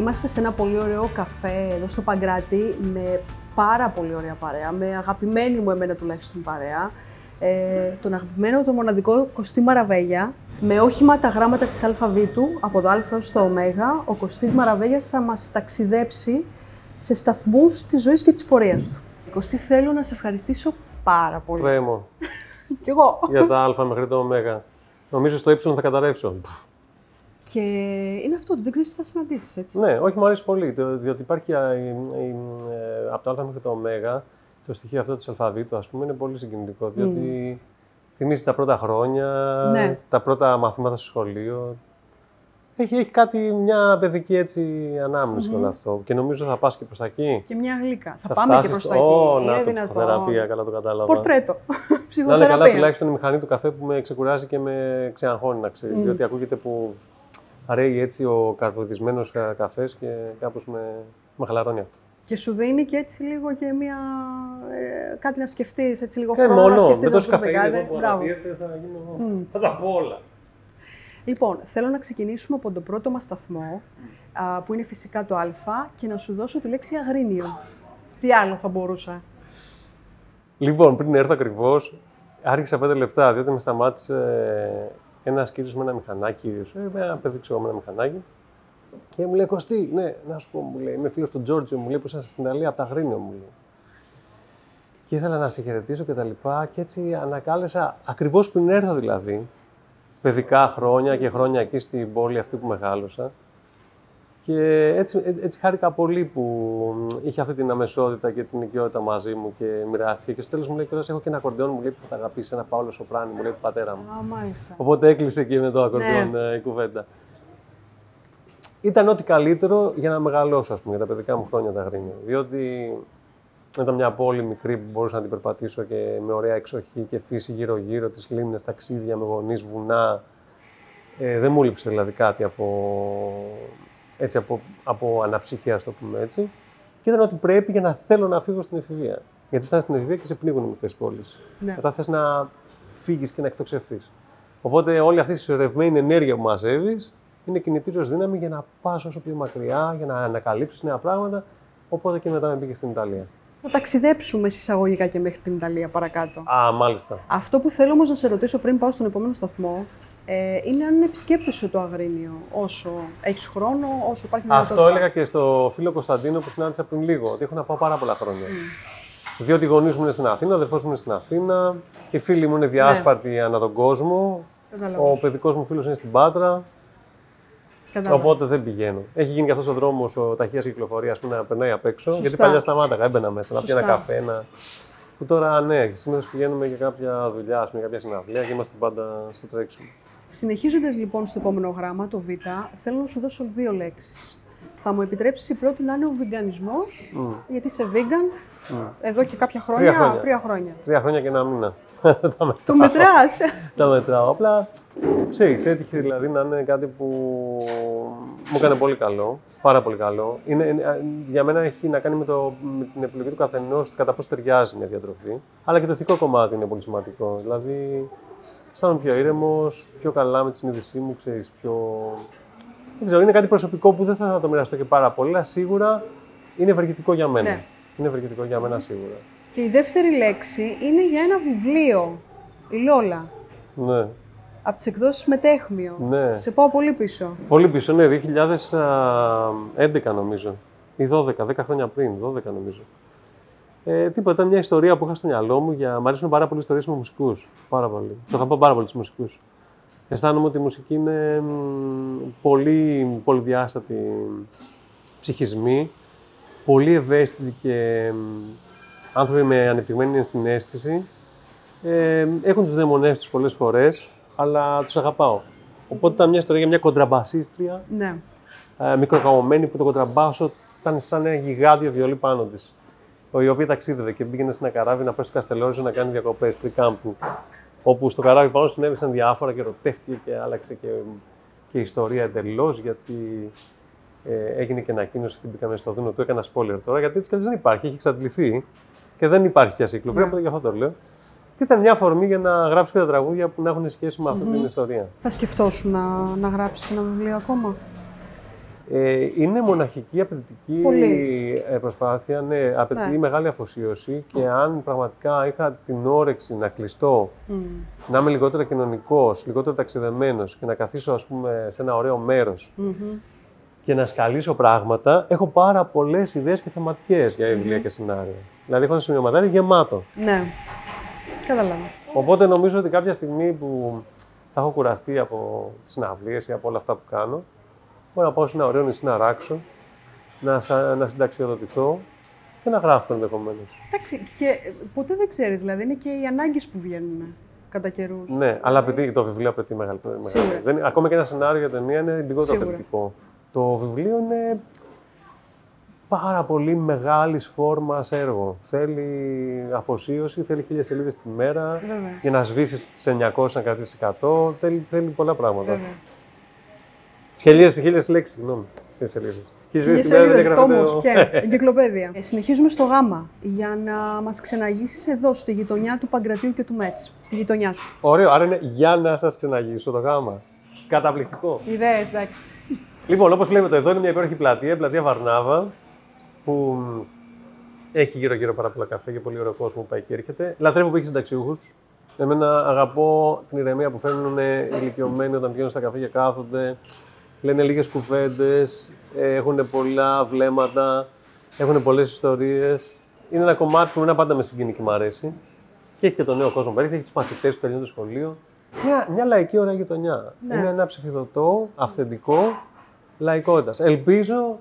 Είμαστε σε ένα πολύ ωραίο καφέ εδώ στο Παγκράτη με πάρα πολύ ωραία παρέα, με αγαπημένη μου εμένα τουλάχιστον παρέα. Ε, τον αγαπημένο, το μοναδικό Κωστή Μαραβέγια, με όχημα τα γράμματα της αλφαβήτου, από το α έως το ω, ο Κωστής Μαραβέγιας θα μας ταξιδέψει σε σταθμούς της ζωής και της πορείας του. Κωστή, θέλω να σε ευχαριστήσω πάρα πολύ. Τρέμω. Κι εγώ. για τα α μέχρι το ω. Νομίζω στο ύψιλον θα καταρρεύσω. Και είναι αυτό ότι δεν ξέρεις τι θα συναντήσεις, έτσι. Ναι, όχι, μου αρέσει πολύ. το- Διότι υπάρχει α, η- η- ε, από το Α μέχρι το Ω, το στοιχείο αυτό της αλφαβήτου, ας πούμε, είναι πολύ συγκινητικό. Διότι θυμίζει τα πρώτα χρόνια, Ναι. τα πρώτα μαθήματα στο σχολείο. Έχει, έχει κάτι, μια παιδική έτσι ανάμνηση όλο αυτό. Και νομίζω θα πας και προς τα εκεί. Και μια γλύκα. Θα, Θα πάμε και φτάσεις προς τα στο- εκεί. Ω, να είναι το, δυνατόν. ψυχοθεραπεία, καλά το κατάλαβα. Πορτρέτο. Να είναι Ψυχοθεραπεία. καλά τουλάχιστον η μηχανή του καφέ που με ξεκουράζει και με ξεαγχώνει, να ξέρεις. Διότι ακούγεται που αρέει έτσι ο καρβουδισμένο καφές και κάπως με, με χαλαρώνει αυτό. Και σου δίνει και έτσι λίγο και μια. Ε, κάτι να σκεφτείς, έτσι λίγο Και χρόνο να Ε, μόνο, σκεφτείς. με τόσο καφέ Μπράβο. που αναδύεται θα γίνω εγώ. Θα τα πω όλα. Λοιπόν, θέλω να ξεκινήσουμε από τον πρώτο μας σταθμό, α, που είναι φυσικά το Α, και να σου δώσω τη λέξη αγρίνιο. Τι άλλο θα μπορούσα; Λοιπόν, πριν έρθω ακριβώς, άρχισα πέντε λεπτά, διότι με σταμάτησε ένα κύριο με ένα μηχανάκι, ε, ένα παιδί ξέρω με ένα μηχανάκι. Και μου λέει Κωστή, ναι, να σου πω, μου λέει, είμαι φίλος του Τζόρτζιο, μου λέει που ήσασταν στην Ιταλία από τα Γρίνιο, μου λέει. Και ήθελα να σε χαιρετήσω και τα λοιπά. Και έτσι ανακάλεσα, ακριβώς πριν έρθω δηλαδή, παιδικά χρόνια και χρόνια εκεί στην πόλη αυτή που μεγάλωσα. Και έτσι, ε- έτσι χάρηκα πολύ που μ, είχε αυτή την αμεσότητα και την οικειότητα μαζί μου και μοιράστηκε. Και στο τέλος μου λέει: Κιόλας, έχω και ένα ακορντεόν μου λέει που θα τα αγαπήσεις, ένα Παύλο Σοπράνη, μου λέει του πατέρα μου. Α, μάλιστα. Οπότε έκλεισε και με το ακορντεόν Ναι. ε, η κουβέντα. Ήταν ό,τι καλύτερο για να μεγαλώσω, ας πούμε, για τα παιδικά μου χρόνια τα Γρίνια. Διότι ήταν μια πόλη μικρή που μπορούσα να την περπατήσω και με ωραία εξοχή και φύση γύρω-γύρω, τις λίμνες, ταξίδια με γονείς, βουνά. Ε, δεν μου λείψε δηλαδή κάτι από, έτσι, από, από αναψυχία, ας το πούμε έτσι. Και ήταν ότι πρέπει για να θέλω να φύγω στην εφηβεία. Γιατί φτάνεις στην εφηβεία και σε πνίγουν οι μικρές πόλεις. Ναι. Μετά θες να φύγεις και να εκτοξευθείς. Οπότε όλη αυτή η συσσωρευμένη ενέργεια που μαζεύεις είναι κινητήριος δύναμη για να πας όσο πιο μακριά, για να ανακαλύψεις νέα πράγματα. Οπότε και μετά με πήγες στην Ιταλία. Θα ταξιδέψουμε συσσαγωγικά και μέχρι την Ιταλία παρακάτω. Α, μάλιστα. Αυτό που θέλω όμως να σε ρωτήσω πριν πάω στον επόμενο σταθμό ε, είναι αν επισκέπτεσαι το Αγρίνιο όσο έχεις χρόνο, όσο υπάρχει Αυτό δυνατότητα. έλεγα και στο φίλο Κωνσταντίνο που συνάντησα πριν λίγο, ότι έχω να πάω πάρα πολλά χρόνια. Διότι οι γονείς μου είναι στην Αθήνα, ο αδερφός μου είναι στην Αθήνα, οι φίλοι μου είναι διάσπαρτοι ανά τον κόσμο, Κατάλαβα. ο παιδικός μου φίλος είναι στην Πάτρα. Κατάλαβα. Οπότε δεν πηγαίνω. Έχει γίνει και αυτό ο δρόμος ταχείας κυκλοφορίας που να περνάει απ' έξω. Σωστά. Γιατί παλιά σταμάταγα, έμπαινα μέσα, να πιω ένα Σωστά. καφέ. Ένα... Που τώρα ναι, συνήθως πηγαίνουμε για κάποια δουλειά, ας πούμε, για κάποια συναυλία και είμαστε πάντα στο τρέξιμο. Συνεχίζοντας λοιπόν στο επόμενο γράμμα, το Β, θέλω να σου δώσω δύο λέξεις. Θα μου επιτρέψεις η πρώτη να είναι ο βιγκανισμός, γιατί είσαι vegan εδώ και κάποια χρόνια. Τρία χρόνια. Τρία χρόνια. Τρία χρόνια και ένα μήνα. Τα μετράω. Το μετράς. Τα μετράω. Απλά ξέρεις, έτυχε δηλαδή να είναι κάτι που μου έκανε πολύ καλό. Πάρα πολύ καλό. Είναι, είναι- α, για μένα έχει να κάνει με, το, με την επιλογή του καθενός κατά πώς ταιριάζει μια διατροφή. Αλλά και το ηθικό κομμάτι είναι πολύ σημαντικό. Δηλαδή, αισθάνομαι πιο ήρεμος, πιο καλά με τη συνείδησή μου, ξέρεις, πιο. Δεν ξέρω, είναι κάτι προσωπικό που δεν θα το μοιραστώ και πάρα πολύ, αλλά σίγουρα είναι ευεργετικό για μένα. Ναι. Είναι ευεργετικό για μένα σίγουρα. και η δεύτερη λέξη είναι για ένα βιβλίο. Η Λόλα. Ναι. Από τις εκδόσεις Μετέχμιο. Ναι. Σε πάω πολύ πίσω. Πολύ πίσω, ναι, 2011 νομίζω. Ή 12, 10 χρόνια πριν, 12 νομίζω. Ε, τίποτα, ήταν μια ιστορία που είχα στο μυαλό μου για. Μ' αρέσουν πάρα πολύ ιστορίες με μουσικούς. Πάρα πολύ. Τους αγαπάω πάρα πολύ τους μουσικούς. Αισθάνομαι ότι η μουσική είναι μ, πολύ πολυδιάστατη ψυχισμή, πολύ ευαίσθητη και μ, άνθρωποι με ανεπτυγμένη ενσυναίσθηση. Ε, έχουν τους δαίμονές τους πολλές φορές, αλλά τους αγαπάω. Οπότε ήταν μια ιστορία για μια κοντραμπασίστρια, Ναι. ε, μικροκαμωμένη, που το κοντραμπάσο ήταν σαν ένα γιγάντιο βιολί πάνω της. Η οποία ταξίδευε και πήγαινε σε ένα καράβι να πάει στο Καστελόριζο να κάνει διακοπές, free camping. Όπου στο καράβι πάνω συνέβησαν διάφορα και ρωτεύτηκε και άλλαξε και, και η ιστορία εντελώς γιατί ε, έγινε και ανακοίνωση ότι μπήκαμε στο Δούνο του. Έκανα spoiler τώρα γιατί έτσι κι αλλιώς δεν υπάρχει, έχει εξαντληθεί και δεν υπάρχει πια κυκλοφορία, οπότε γι' αυτό το λέω. Και ήταν μια αφορμή για να γράψω και τα τραγούδια που να έχουν σχέση με αυτή την ιστορία. Θα σκεφτόσουν να, να γράψεις ένα βιβλίο ακόμα; Ε, είναι μοναχική, απαιτητική Πολύ. ε, προσπάθεια, ναι, απαιτεί Ναι. μεγάλη αφοσίωση και αν πραγματικά είχα την όρεξη να κλειστώ, Μμ. να είμαι λιγότερο κοινωνικός, λιγότερο ταξιδεμένος και να καθίσω ας πούμε σε ένα ωραίο μέρος Μμμ. και να σκαλίσω πράγματα, έχω πάρα πολλές ιδέες και θεματικές για βιβλία και σενάρια. Δηλαδή έχω ένα σημειωματάρι γεμάτο. Ναι. Καταλάβω. Οπότε νομίζω ότι κάποια στιγμή που θα έχω κουραστεί από τις συναυλίες ή από όλα αυτά που κάνω, μπορώ να πάω σε ένα ωραίο νησί να ράξω, να, σα- να συνταξιοδοτηθώ και να γράφω ενδεχομένως. Εντάξει, και ε, ποτέ δεν ξέρεις, δηλαδή είναι και οι ανάγκες που βγαίνουν κατά καιρούς. Ναι, αλλά απαιτεί, το βιβλίο απαιτεί μεγάλη. μεγάλη. Σίγουρα. Δεν, ακόμα και ένα σενάριο για ταινία είναι λιγότερο Σίγουρα. απαιτητικό. Το βιβλίο είναι πάρα πολύ μεγάλης φόρμας έργο. Θέλει αφοσίωση, θέλει χίλιες σελίδες τη μέρα. Βέβαια. Για να σβήσεις τις 900 να κρατήσεις 100, θέλει, θέλει πολλά πράγματα. Βέβαια. Χίλιε χίλιες λέξεις, συγγνώμη. Χίλιε σελίδες. Χίλιες σελίδες, τόμος και εγκυκλοπαίδεια. Ε, συνεχίζουμε στο γάμα για να μας ξεναγήσεις εδώ, στη γειτονιά του Παγκρατίου και του Μέτς. Τη γειτονιά σου. Ωραίο, άρα είναι για να σας ξεναγήσω το γάμα. Καταπληκτικό. Ιδέες, εντάξει. Λοιπόν, όπως βλέπετε, εδώ είναι μια υπέροχη πλατεία, η πλατεία Βαρνάβα, που έχει γύρω-γύρω πάρα πολλά καφέ και πολύ ωραίο κόσμο που πάει και έρχεται. Λατρεύω που έχεις συνταξιούχους. Εμένα αγαπώ την ηρεμία που φέρνουν οι ηλικιωμένοι όταν βγαίνουν στα καφέ και κάθονται. Λένε λίγες κουβέντες, έχουν πολλά βλέμματα, έχουν πολλές ιστορίες. Είναι ένα κομμάτι που εμένα πάντα με συγκινεί και μου αρέσει. Και έχει και τον νέο κόσμο που έρχεται, έχει τους μαθητές που τελειώνουν το σχολείο. Μια, μια λαϊκή ωραία γειτονιά. Ναι. Είναι ένα ψηφιδωτό, αυθεντικό, λαϊκότητα. Ελπίζω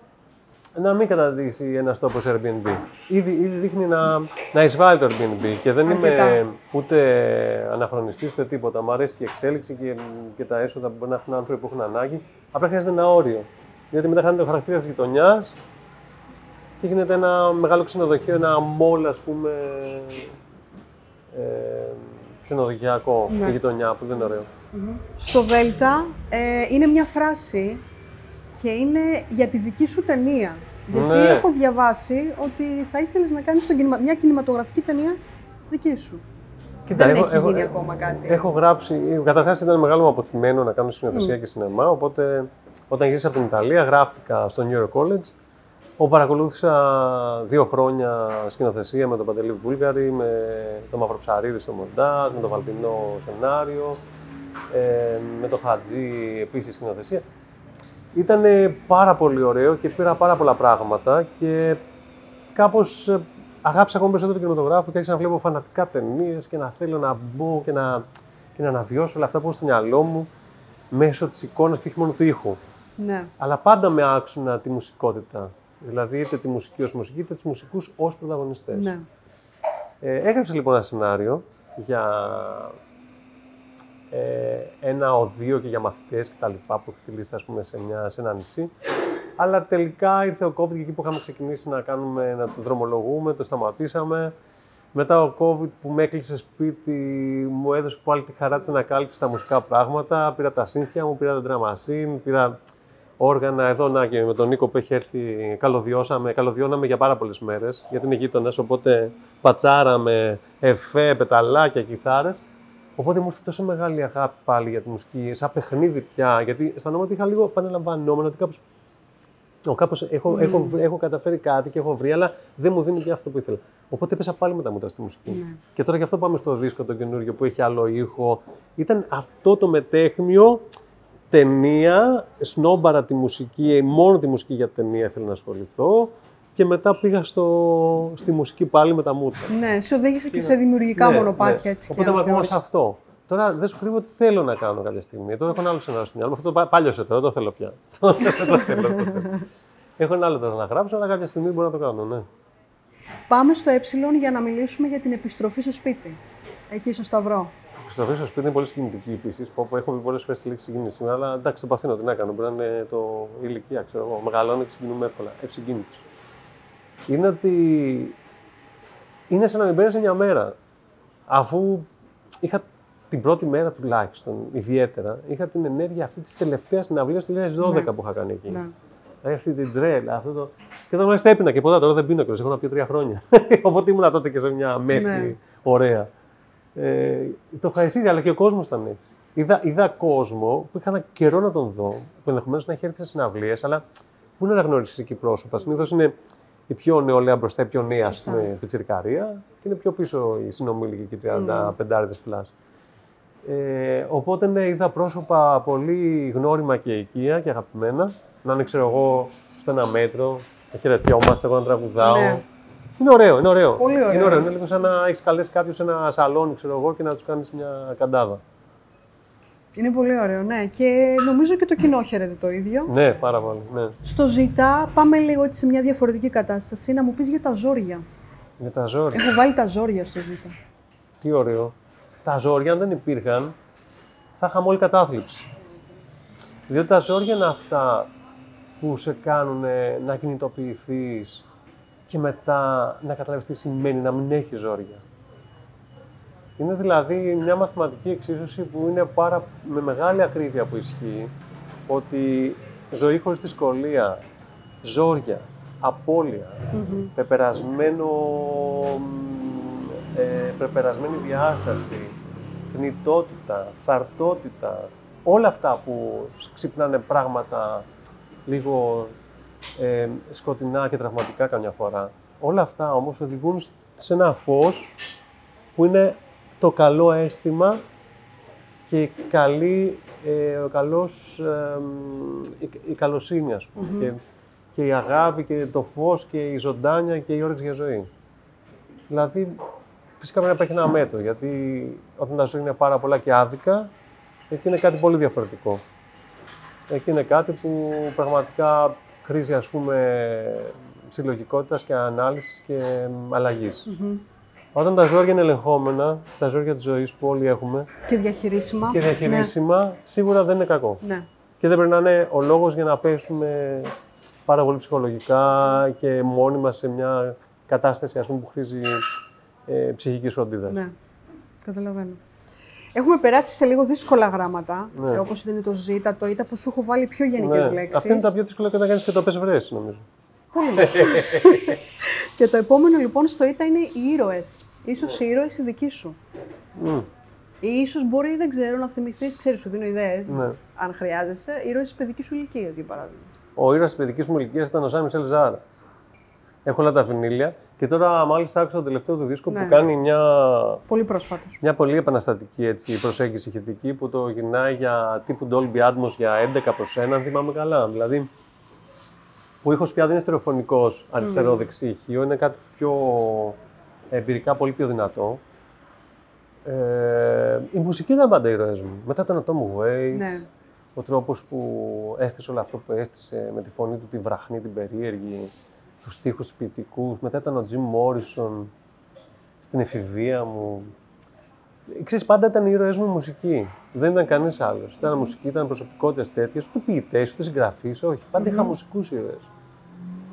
να μην καταδείξει ένας τόπος Airbnb. Ήδη, ήδη δείχνει να, να εισβάλλει το Airbnb και δεν Αρκετά. είμαι ούτε αναχρονιστής ούτε τίποτα. Μου αρέσει και η εξέλιξη και, και τα έσοδα που μπορεί να έχουν άνθρωποι που έχουν ανάγκη. Απλά χρειάζεται ένα όριο. Διότι μετά χάνεται ο χαρακτήρας της γειτονιάς και γίνεται ένα μεγάλο ξενοδοχείο, ένα μόλ, ας πούμε. Ε, ξενοδοχειακό Ναι. στη γειτονιά που δεν είναι ωραίο. Στο Δέλτα ε, είναι μια φράση και είναι για τη δική σου ταινία. Γιατί Ναι. έχω διαβάσει ότι θα ήθελες να κάνεις τον κινημα- μια κινηματογραφική ταινία δική σου. Κοίτα, Δεν έχω- έχει έχω- γίνει ακόμα κάτι. Έχω γράψει. Καταρχάς ήταν μεγάλο μου αποθυμένο να κάνω σκηνοθεσία και σινεμά. Οπότε όταν γύρισα από την Ιταλία, γράφτηκα στο New York College. Όπου παρακολούθησα δύο χρόνια σκηνοθεσία με τον Παντελή Βούλγαρη, με τον Μαυροψαρίδη στο μοντάζ, με τον Βαλτινό σενάριο, ε, με τον Χατζή επίσης σκηνοθεσία. Ήταν πάρα πολύ ωραίο και πήρα πάρα πολλά πράγματα και κάπως ε, αγάπησα ακόμα περισσότερο τον κινηματογράφο και άρχισα να βλέπω φανατικά ταινίες και να θέλω να μπω και να, και να αναβιώσω όλα αυτά που έχω στο μυαλό μου μέσω της εικόνας και όχι μόνο του ήχου. Ναι. Αλλά πάντα με άξονα τη μουσικότητα. Δηλαδή είτε τη μουσική ως μουσική, είτε τους μουσικούς ως πρωταγωνιστές. ναι. Ε, έγραψα λοιπόν ένα σενάριο για ε, ένα οδείο και για μαθητές και τα λοιπά που έχει τη λίστα ας πούμε, σε, μια, σε ένα νησί. Αλλά τελικά ήρθε ο COVID και εκεί που είχαμε ξεκινήσει να, κάνουμε, να το δρομολογούμε, το σταματήσαμε. Μετά ο COVID που με έκλεισε σπίτι μου έδωσε πάλι τη χαρά της ανακάλυψη τα μουσικά πράγματα. Πήρα τα σύνθια μου, πήρα τα drum machine, πήρα όργανα εδώ να και με τον Νίκο που έχει έρθει καλωδιώσαμε, καλωδιώναμε για πάρα πολλές μέρες γιατί είναι γείτονας, οπότε πατσάραμε εφέ, πεταλάκια, κιθάρες. Οπότε μου ήρθε τόσο μεγάλη αγάπη πάλι για τη μουσική, σαν παιχνίδι πια, γιατί αισθανόμουν ότι είχα λίγο επαναλαμβανόμενο ότι κάπως ο, κάπως έχω, έχω, βρει- έχω καταφέρει κάτι και έχω βρει, αλλά δεν μου δίνει και αυτό που ήθελα. Οπότε έπεσα πάλι με τα μούτρα στη μουσική. Ναι. Και τώρα γι' αυτό πάμε στο δίσκο το καινούργιο που έχει άλλο ήχο. Ήταν αυτό το μετέχνιο ταινία, σνόμπαρα τη μουσική, μόνο τη μουσική για ταινία ήθελα να ασχοληθώ. Και μετά πήγα στο, στη μουσική πάλι με τα μούτρα. ναι, σε οδήγησε και σε δημιουργικά Ναι, μονοπάτια ναι. έτσι και Οπότε είμαι ακόμα αναθεώρηση. σε αυτό. Τώρα δεν σου κρύβω ότι θέλω να κάνω κάποια στιγμή. Τώρα έχω ένα άλλο σενάριο στο μυαλό μου. Αυτό το πά- πάλιωσε τώρα, δεν το θέλω πια. Το θέλω, το θέλω, το θέλω. Έχω ένα άλλο τώρα να γράψω, αλλά κάποια στιγμή μπορώ να το κάνω, ναι. Πάμε στο ε για να μιλήσουμε για την επιστροφή στο σπίτι. Εκεί στο Σταυρό. Η επιστροφή στο σπίτι είναι πολύ συγκινητική επίσης. Που που έχω πει πολλές φορές τη λέξη συγκίνηση, αλλά εντάξει, το παθαίνω, τι να κάνω. Μπορεί να είναι το η ηλικία, ξέρω εγώ. Μεγαλώνω και συγκινούμε εύκολα. Ευσυγκίνητος. Είναι ότι είναι σαν να μην πέρασε μια μέρα. Αφού είχα την πρώτη μέρα τουλάχιστον, ιδιαίτερα, είχα την ενέργεια αυτή της τελευταίας συναυλία του 2012 Ναι. που είχα κάνει εκεί. Ναι. Δηλαδή αυτή την τρέλα, αυτό το. Και τώρα μάλιστα έπεινα και ποτέ, τώρα δεν πίνω και έχω να πιω τρία χρόνια. Οπότε ήμουν τότε και σε μια μέθη Ναι. ωραία. Ε, το ευχαριστήθηκα, αλλά και ο κόσμος ήταν έτσι. Είδα, είδα κόσμο που είχα ένα καιρό να τον δω, που ενδεχομένως να έχει έρθει σε συναυλίε, αλλά πού να αναγνωρίσει εκεί πρόσωπα. Συνήθως είναι η πιο νεολαία μπροστά, η πιο νέα ας Σωστά. πούμε, πιτσιρικαρία και είναι πιο πίσω οι συνομήλικοι και οι 35 πλάς. Ε, οπότε ναι, είδα πρόσωπα πολύ γνώριμα και οικεία και αγαπημένα. Να είναι, ξέρω εγώ, στο ένα μέτρο, να χαιρετιόμαστε, εγώ να τραγουδάω. Ναι. Είναι ωραίο, είναι ωραίο. Πολύ ωραίο. Είναι ωραίο. Είναι λίγο σαν να έχεις καλέσει κάποιου σε ένα σαλόνι, ξέρω εγώ, και να τους κάνεις μια καντάδα. Είναι πολύ ωραίο, ναι. Και νομίζω και το κοινό χαίρεται το ίδιο. Ναι, πάρα πολύ. Ναι. Στο ζήτα πάμε λίγο έτσι σε μια διαφορετική κατάσταση. Να μου πεις για τα ζόρια. Για τα ζόρια. Έχω βάλει τα ζόρια στο ζήτα. Τι ωραίο. Τα ζόρια, αν δεν υπήρχαν, θα είχαμε όλη κατάθλιψη. Διότι τα ζόρια είναι αυτά που σε κάνουν να κινητοποιηθείς και μετά να καταλάβεις τι σημαίνει να μην έχει ζόρια. Είναι δηλαδή μια μαθηματική εξίσωση που είναι πάρα, με μεγάλη ακρίβεια που ισχύει ότι ζωή χωρίς δυσκολία, ζόρια, απώλεια, πεπερασμένο, μ, ε, πεπερασμένη διάσταση, θνητότητα, θαρτότητα, όλα αυτά που σ- ξυπνάνε πράγματα λίγο ε, σκοτεινά και τραυματικά καμιά φορά. Όλα αυτά όμως οδηγούν σ- σε ένα φως που είναι το καλό αίσθημα και η καλή, ε, ο καλός, ε, μ, η, η καλοσύνη, ας πούμε. Και, και η αγάπη και το φως και η ζωντάνια και η όρεξη για ζωή. Δηλαδή, φυσικά πρέπει να υπάρχει ένα μέτρο, γιατί όταν τα ζωή είναι πάρα πολλά και άδικα, εκεί είναι κάτι πολύ διαφορετικό. Εκεί είναι κάτι που πραγματικά χρήζει, ας πούμε, συλλογικότητας και ανάλυσης και μ, αλλαγής. Όταν τα ζόρια είναι ελεγχόμενα, τα ζόρια της ζωής που όλοι έχουμε, Και διαχειρίσιμα. και διαχειρίσιμα, σίγουρα δεν είναι κακό. Ναι. ναι. Και δεν πρέπει να είναι ο λόγος για να πέσουμε πάρα πολύ ψυχολογικά και μόνοι μας σε μια κατάσταση ας πούμε, που χρήζει ε, ψυχικής φροντίδας. Ναι, καταλαβαίνω. Έχουμε περάσει σε λίγο δύσκολα γράμματα, Ναι. ε, όπως ήταν το Ζ, το Ήτα, που σου έχω βάλει πιο γενικές Ναι. λέξεις. Αυτά είναι τα πιο δύσκολα και να κάνεις και το πες βρες, νομίζω. Πολύ ωραία. και το επόμενο λοιπόν στο Ήτα είναι οι ήρωες. Ίσως οι ήρωες οι δικοί σου. Μμ. Ή ίσως μπορεί, δεν ξέρω, να θυμηθείς, ξέρεις, σου δίνω ιδέες, Ναι. αν χρειάζεσαι, ήρωες της παιδικής σου ηλικίας, για παράδειγμα. Ο ήρωας της παιδικής μου ηλικίας ήταν ο Σάμι Μισελ Ζάρα. Έχω όλα τα βινίλια και τώρα μάλιστα άκουσα το τελευταίο του δίσκο Ναι. που κάνει μια, Πολύ πρόσφατος. μια πολύ επαναστατική έτσι, προσέγγιση ηχητική που το γυρνάει για τύπου Dolby Atmos για 11 προς 1, αν θυμάμαι καλά. Δηλαδή, που ήχος πια δεν είναι στερεοφωνικός αριστερό-δεξί ηχείο, είναι κάτι πιο εμπειρικά πολύ πιο δυνατό. Ε, η μουσική ήταν πάντα ήρωες μου. Μετά ήταν ο Tom Waits, Ναι. ο τρόπος που έστησε όλο αυτό που έστησε με τη φωνή του, τη βραχνή, την περίεργη, τους στίχους τους ποιητικούς. Μετά ήταν ο Jim Morrison στην εφηβεία μου. Ξέρεις, πάντα ήταν οι ήρωές μου η μουσική. Δεν ήταν κανείς άλλος. Ήταν μουσική, ήταν προσωπικότητες τέτοιες, ούτε ποιητές, ούτε συγγραφείς, όχι. Πάντα είχα μουσικούς ήρωες.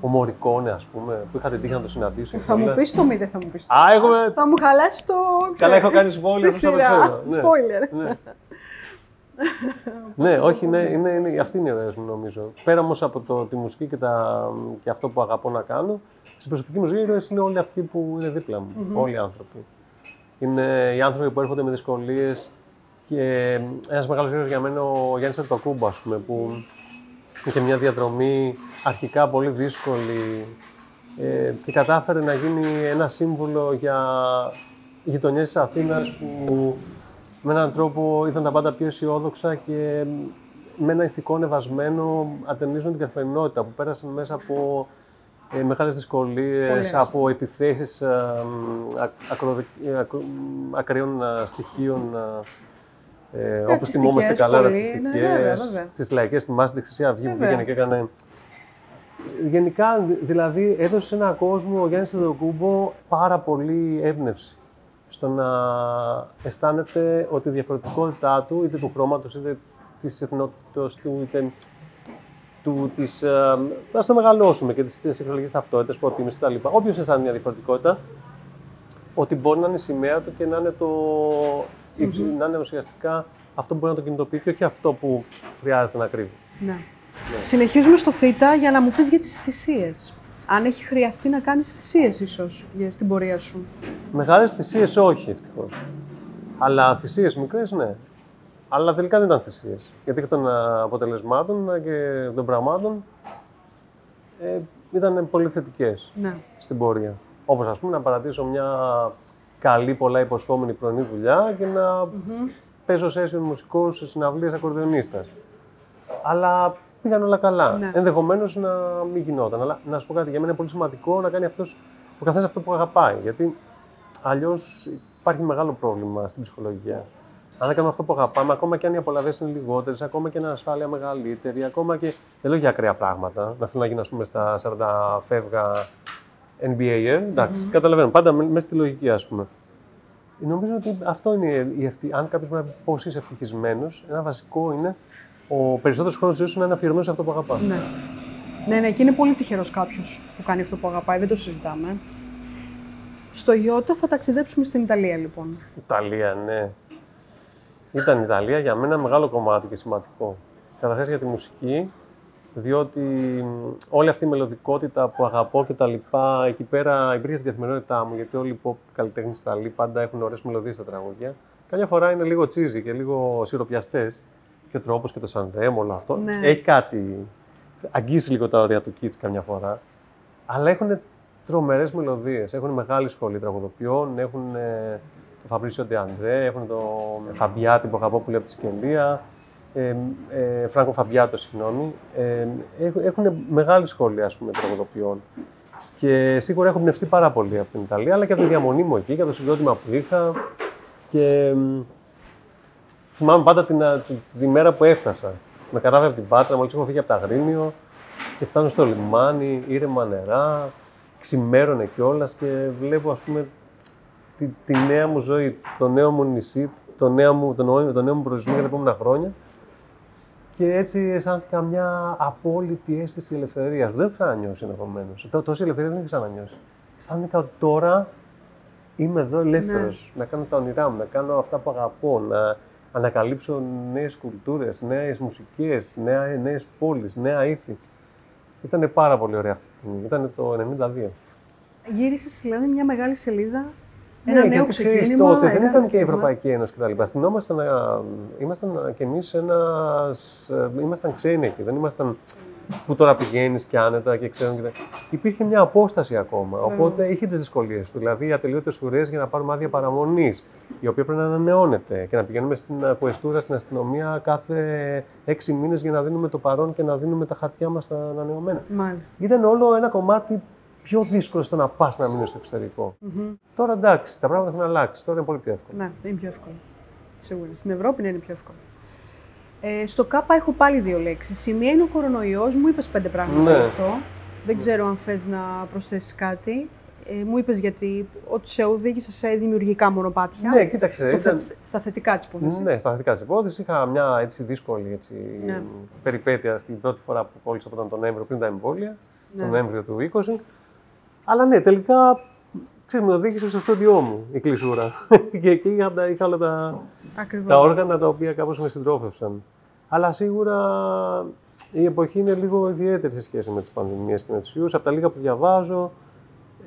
Ο Μωρικόνε, ας πούμε, που είχα την τύχη να το συναντήσω. Θα μου κιόλας. πεις το μη, δεν θα μου πεις το. Α, έχουμε... Θα μου χαλάσει το. Καλά, ξέρω, έχω κάνει spoiler, Τη όπως θα το σειρά. ξέρω. Ναι. Spoiler. Ναι. Ναι, όχι, ναι, είναι, είναι, αυτή είναι η ιδέα μου νομίζω. Πέρα όμως από το, τη μουσική και, τα, και αυτό που αγαπώ να κάνω, στην προσωπική μου ζωή οι ήρωες είναι όλοι αυτοί που είναι δίπλα μου. Όλοι οι άνθρωποι. Είναι οι άνθρωποι που έρχονται με δυσκολίες και ένας μεγάλος ήρωας για μένα ο Γιάννης Αρτοκούμπο, ας πούμε, που είχε μια διαδρομή αρχικά πολύ δύσκολη ε, και κατάφερε να γίνει ένα σύμβολο για γειτονιές της Αθήνας που με έναν τρόπο ήταν τα πάντα πιο αισιόδοξα και με ένα ηθικό νεβασμένο ατενίζουν την καθημερινότητα που πέρασαν μέσα από ε, μεγάλες δυσκολίες, Πολλές. από επιθέσεις ε, α, ακροδε- ε, ακρο- ακραίων ε, στοιχείων ε, όπως Ρατσιστικές θυμόμαστε καλά, πολύ, ρατσιστικές, ναι, βέβαια, βέβαια. στις λαϊκές θυμάστε τη Χρυσή Αυγή που Βέβαια. βγήκε και έκανε Γενικά, δη- δηλαδή, έδωσε σε έναν κόσμο ο Γιάννης Σιδοκούμπο πάρα πολύ έμπνευση στο να αισθάνεται ότι η διαφορετικότητά του, είτε του χρώματος, είτε της εθνότητας του, είτε του, της, ε, ας το μεγαλώσουμε και της, της σεξουαλικής ταυτότητας, προτίμησης κτλ. Όποιος αισθάνεται μια διαφορετικότητα, ότι μπορεί να είναι η σημαία του και να είναι, το, να είναι ουσιαστικά αυτό που μπορεί να το κινητοποιεί και όχι αυτό που χρειάζεται να κρύβει. Ναι. Συνεχίζουμε στο θήτα για να μου πεις για τις θυσίες. Αν έχει χρειαστεί να κάνεις θυσίες ίσως για στην πορεία σου. Μεγάλες θυσίες όχι, ευτυχώς. Αλλά θυσίες μικρές, ναι. Αλλά τελικά δεν ήταν θυσίες. Γιατί και των α, αποτελεσμάτων α, και των πραγμάτων ε, ήταν πολύ θετικές Ναι. στην πορεία. Όπως ας πούμε να παρατήσω μια καλή, πολλά υποσχόμενη πρωινή δουλειά και να παίζω session μουσικό σε συναυλίες ακορδεονίστα. Αλλά πήγαν όλα καλά. Ναι. Ενδεχομένως να μην γινόταν. Αλλά να σου πω κάτι, για μένα είναι πολύ σημαντικό να κάνει αυτός, ο καθένας αυτό που αγαπάει. Γιατί αλλιώς υπάρχει μεγάλο πρόβλημα στην ψυχολογία. Αν δεν κάνουμε αυτό που αγαπάμε, ακόμα και αν οι απολαυέ είναι λιγότερες, ακόμα και αν η ασφάλεια μεγαλύτερη, ακόμα και. Δεν λέω για ακραία πράγματα. Να θέλω να γίνω, ας πούμε, στα 40 φεύγα NBA, ε, εντάξει, καταλαβαίνω. Πάντα με- μέσα στη λογική, ας πούμε. Νομίζω ότι αυτό είναι η ευτυχία. Αν κάποιος μπορεί να πει πώς είσαι ευτυχισμένος, ένα βασικό είναι ο περισσότερος χρόνος ζωής σου να είναι αφιερωμένος σε αυτό που αγαπάς. Ναι. Ναι, ναι, και είναι πολύ τυχερός κάποιος που κάνει αυτό που αγαπάει, δεν το συζητάμε. Στο Ιώτα θα ταξιδέψουμε στην Ιταλία, λοιπόν. Ιταλία, ναι. Ήταν η Ιταλία για μένα μεγάλο κομμάτι και σημαντικό. Καταρχάς για τη μουσική, διότι μ, όλη αυτή η μελωδικότητα που αγαπώ και τα λοιπά, εκεί πέρα υπήρχε στην καθημερινότητά μου, γιατί όλοι οι pop καλλιτέχνες Ιταλοί πάντα έχουν ωραίες μελωδίες στα τραγούδια. Καμιά φορά είναι λίγο τσίζι και λίγο σιροπιαστές. Και ο τρόπος και το Σαντέμ, όλο αυτό. Ναι. Έχει κάτι. Αγγίζει λίγο τα όρια του Kitsch καμιά φορά. Αλλά έχουν τρομερές μελωδίες. Έχουν μεγάλη σχολή τραγουδοποιών, έχουν ε, τον Φαμπρίσιο Ντεαντρέ, έχουν τον Φαμπιάτη που αγαπώ πολύ από τη Σκελία. Ε, ε, Φράγκο Φαμπιάτο, συγγνώμη. Ε, έχουν, έχουν μεγάλη σχολή ας πούμε, τραγουδοποιών. Και σίγουρα έχω πνευστεί πάρα πολύ από την Ιταλία, αλλά και από τη διαμονή μου εκεί, και από το συγκρότημα που είχα. Και μ, θυμάμαι πάντα την, α, τη, τη μέρα που έφτασα. Με καράβι από την Πάτρα, μόλις έχω φύγει από το Αγρίνιο και φτάνω στο λιμάνι, ήρεμα νερά, ξημέρωνε κιόλας και βλέπω ας πούμε τη, τη νέα μου ζωή, το νέο μου νησί, το νέο μου, το νέο, το νέο μου προορισμό για τα επόμενα χρόνια. Και έτσι αισθάνθηκα μια απόλυτη αίσθηση ελευθερίας. Δεν έχω ξανανιώσει ενδεχομένως. Τόση ελευθερία δεν έχω ξανανιώσει. Αισθάνθηκα ότι τώρα είμαι εδώ ελεύθερος. Να κάνω τα ονειρά μου, να κάνω αυτά που αγαπώ, να ανακαλύψω νέες κουλτούρες, νέες μουσικές, νέες πόλεις, νέα ήθη. Ήταν πάρα πολύ ωραία αυτή τη στιγμή. Ήταν το 92. Γύρισες δηλαδή μια μεγάλη σελίδα, ένα ναι, νέο γιατί ξέρεις, ξεκίνημα. τότε δεν έκανε- ήταν και η Ευρωπαϊκή Ένωση κτλ. Στηνόμασταν, α, ήμασταν κι εμείς ένας, ε, ήμασταν ξένοι εκεί. Δεν ήμασταν που τώρα πηγαίνεις και άνετα και ξέρουν. Και... τα- Υπήρχε μια απόσταση ακόμα. Οπότε είχε τις δυσκολίες του. Δηλαδή, ατελείωτες ουρές για να πάρουμε άδεια παραμονής, η οποία πρέπει να ανανεώνεται και να πηγαίνουμε στην ε, κουεστούρα, στην αστυνομία κάθε έξι μήνες για να δίνουμε το παρόν και να δίνουμε τα χαρτιά μας τα ανανεωμένα. Μάλιστα. Ήταν όλο ένα κομμάτι πιο δύσκολο στο να πας να μείνεις στο εξωτερικο Τώρα εντάξει, τα πράγματα έχουν αλλάξει. Τώρα είναι πολύ πιο εύκολο. Ναι, είναι πιο εύκολο. Σίγουρα. Στην Ευρώπη ναι, είναι πιο εύκολο. Ε, στο ΚΑΠΑ έχω πάλι δύο λέξεις. Η μία είναι ο κορονοϊός. Μου είπες πέντε πράγματα Ναι. γι' αυτό. Δεν ξέρω αν θες να προσθέσεις κάτι. Ε, μου είπες γιατί ότι σε οδήγησε σε δημιουργικά μονοπάτια. Ναι, κοίταξε. Το Ήταν... θε- στα θετικά της υπόθεσης. Ναι, στα θετικά της υπόθεσης είχα μια έτσι δύσκολη έτσι, Ναι. περιπέτεια την πρώτη φορά που κόλλησα από τον Νοέμβριο πριν τα εμβόλια, Ναι. τον Νοέμβριο του 20. Αλλά ναι, τελικά ξέρεις, με οδήγησε στο στούντιό μου η κλεισούρα. και εκεί είχα, τα- είχα όλα τα, Ακριβώς. τα όργανα τα οποία κάπως με συντρόφευσαν. Αλλά σίγουρα η εποχή είναι λίγο ιδιαίτερη σε σχέση με τις πανδημίες και με τους ιούς. Από τα λίγα που διαβάζω,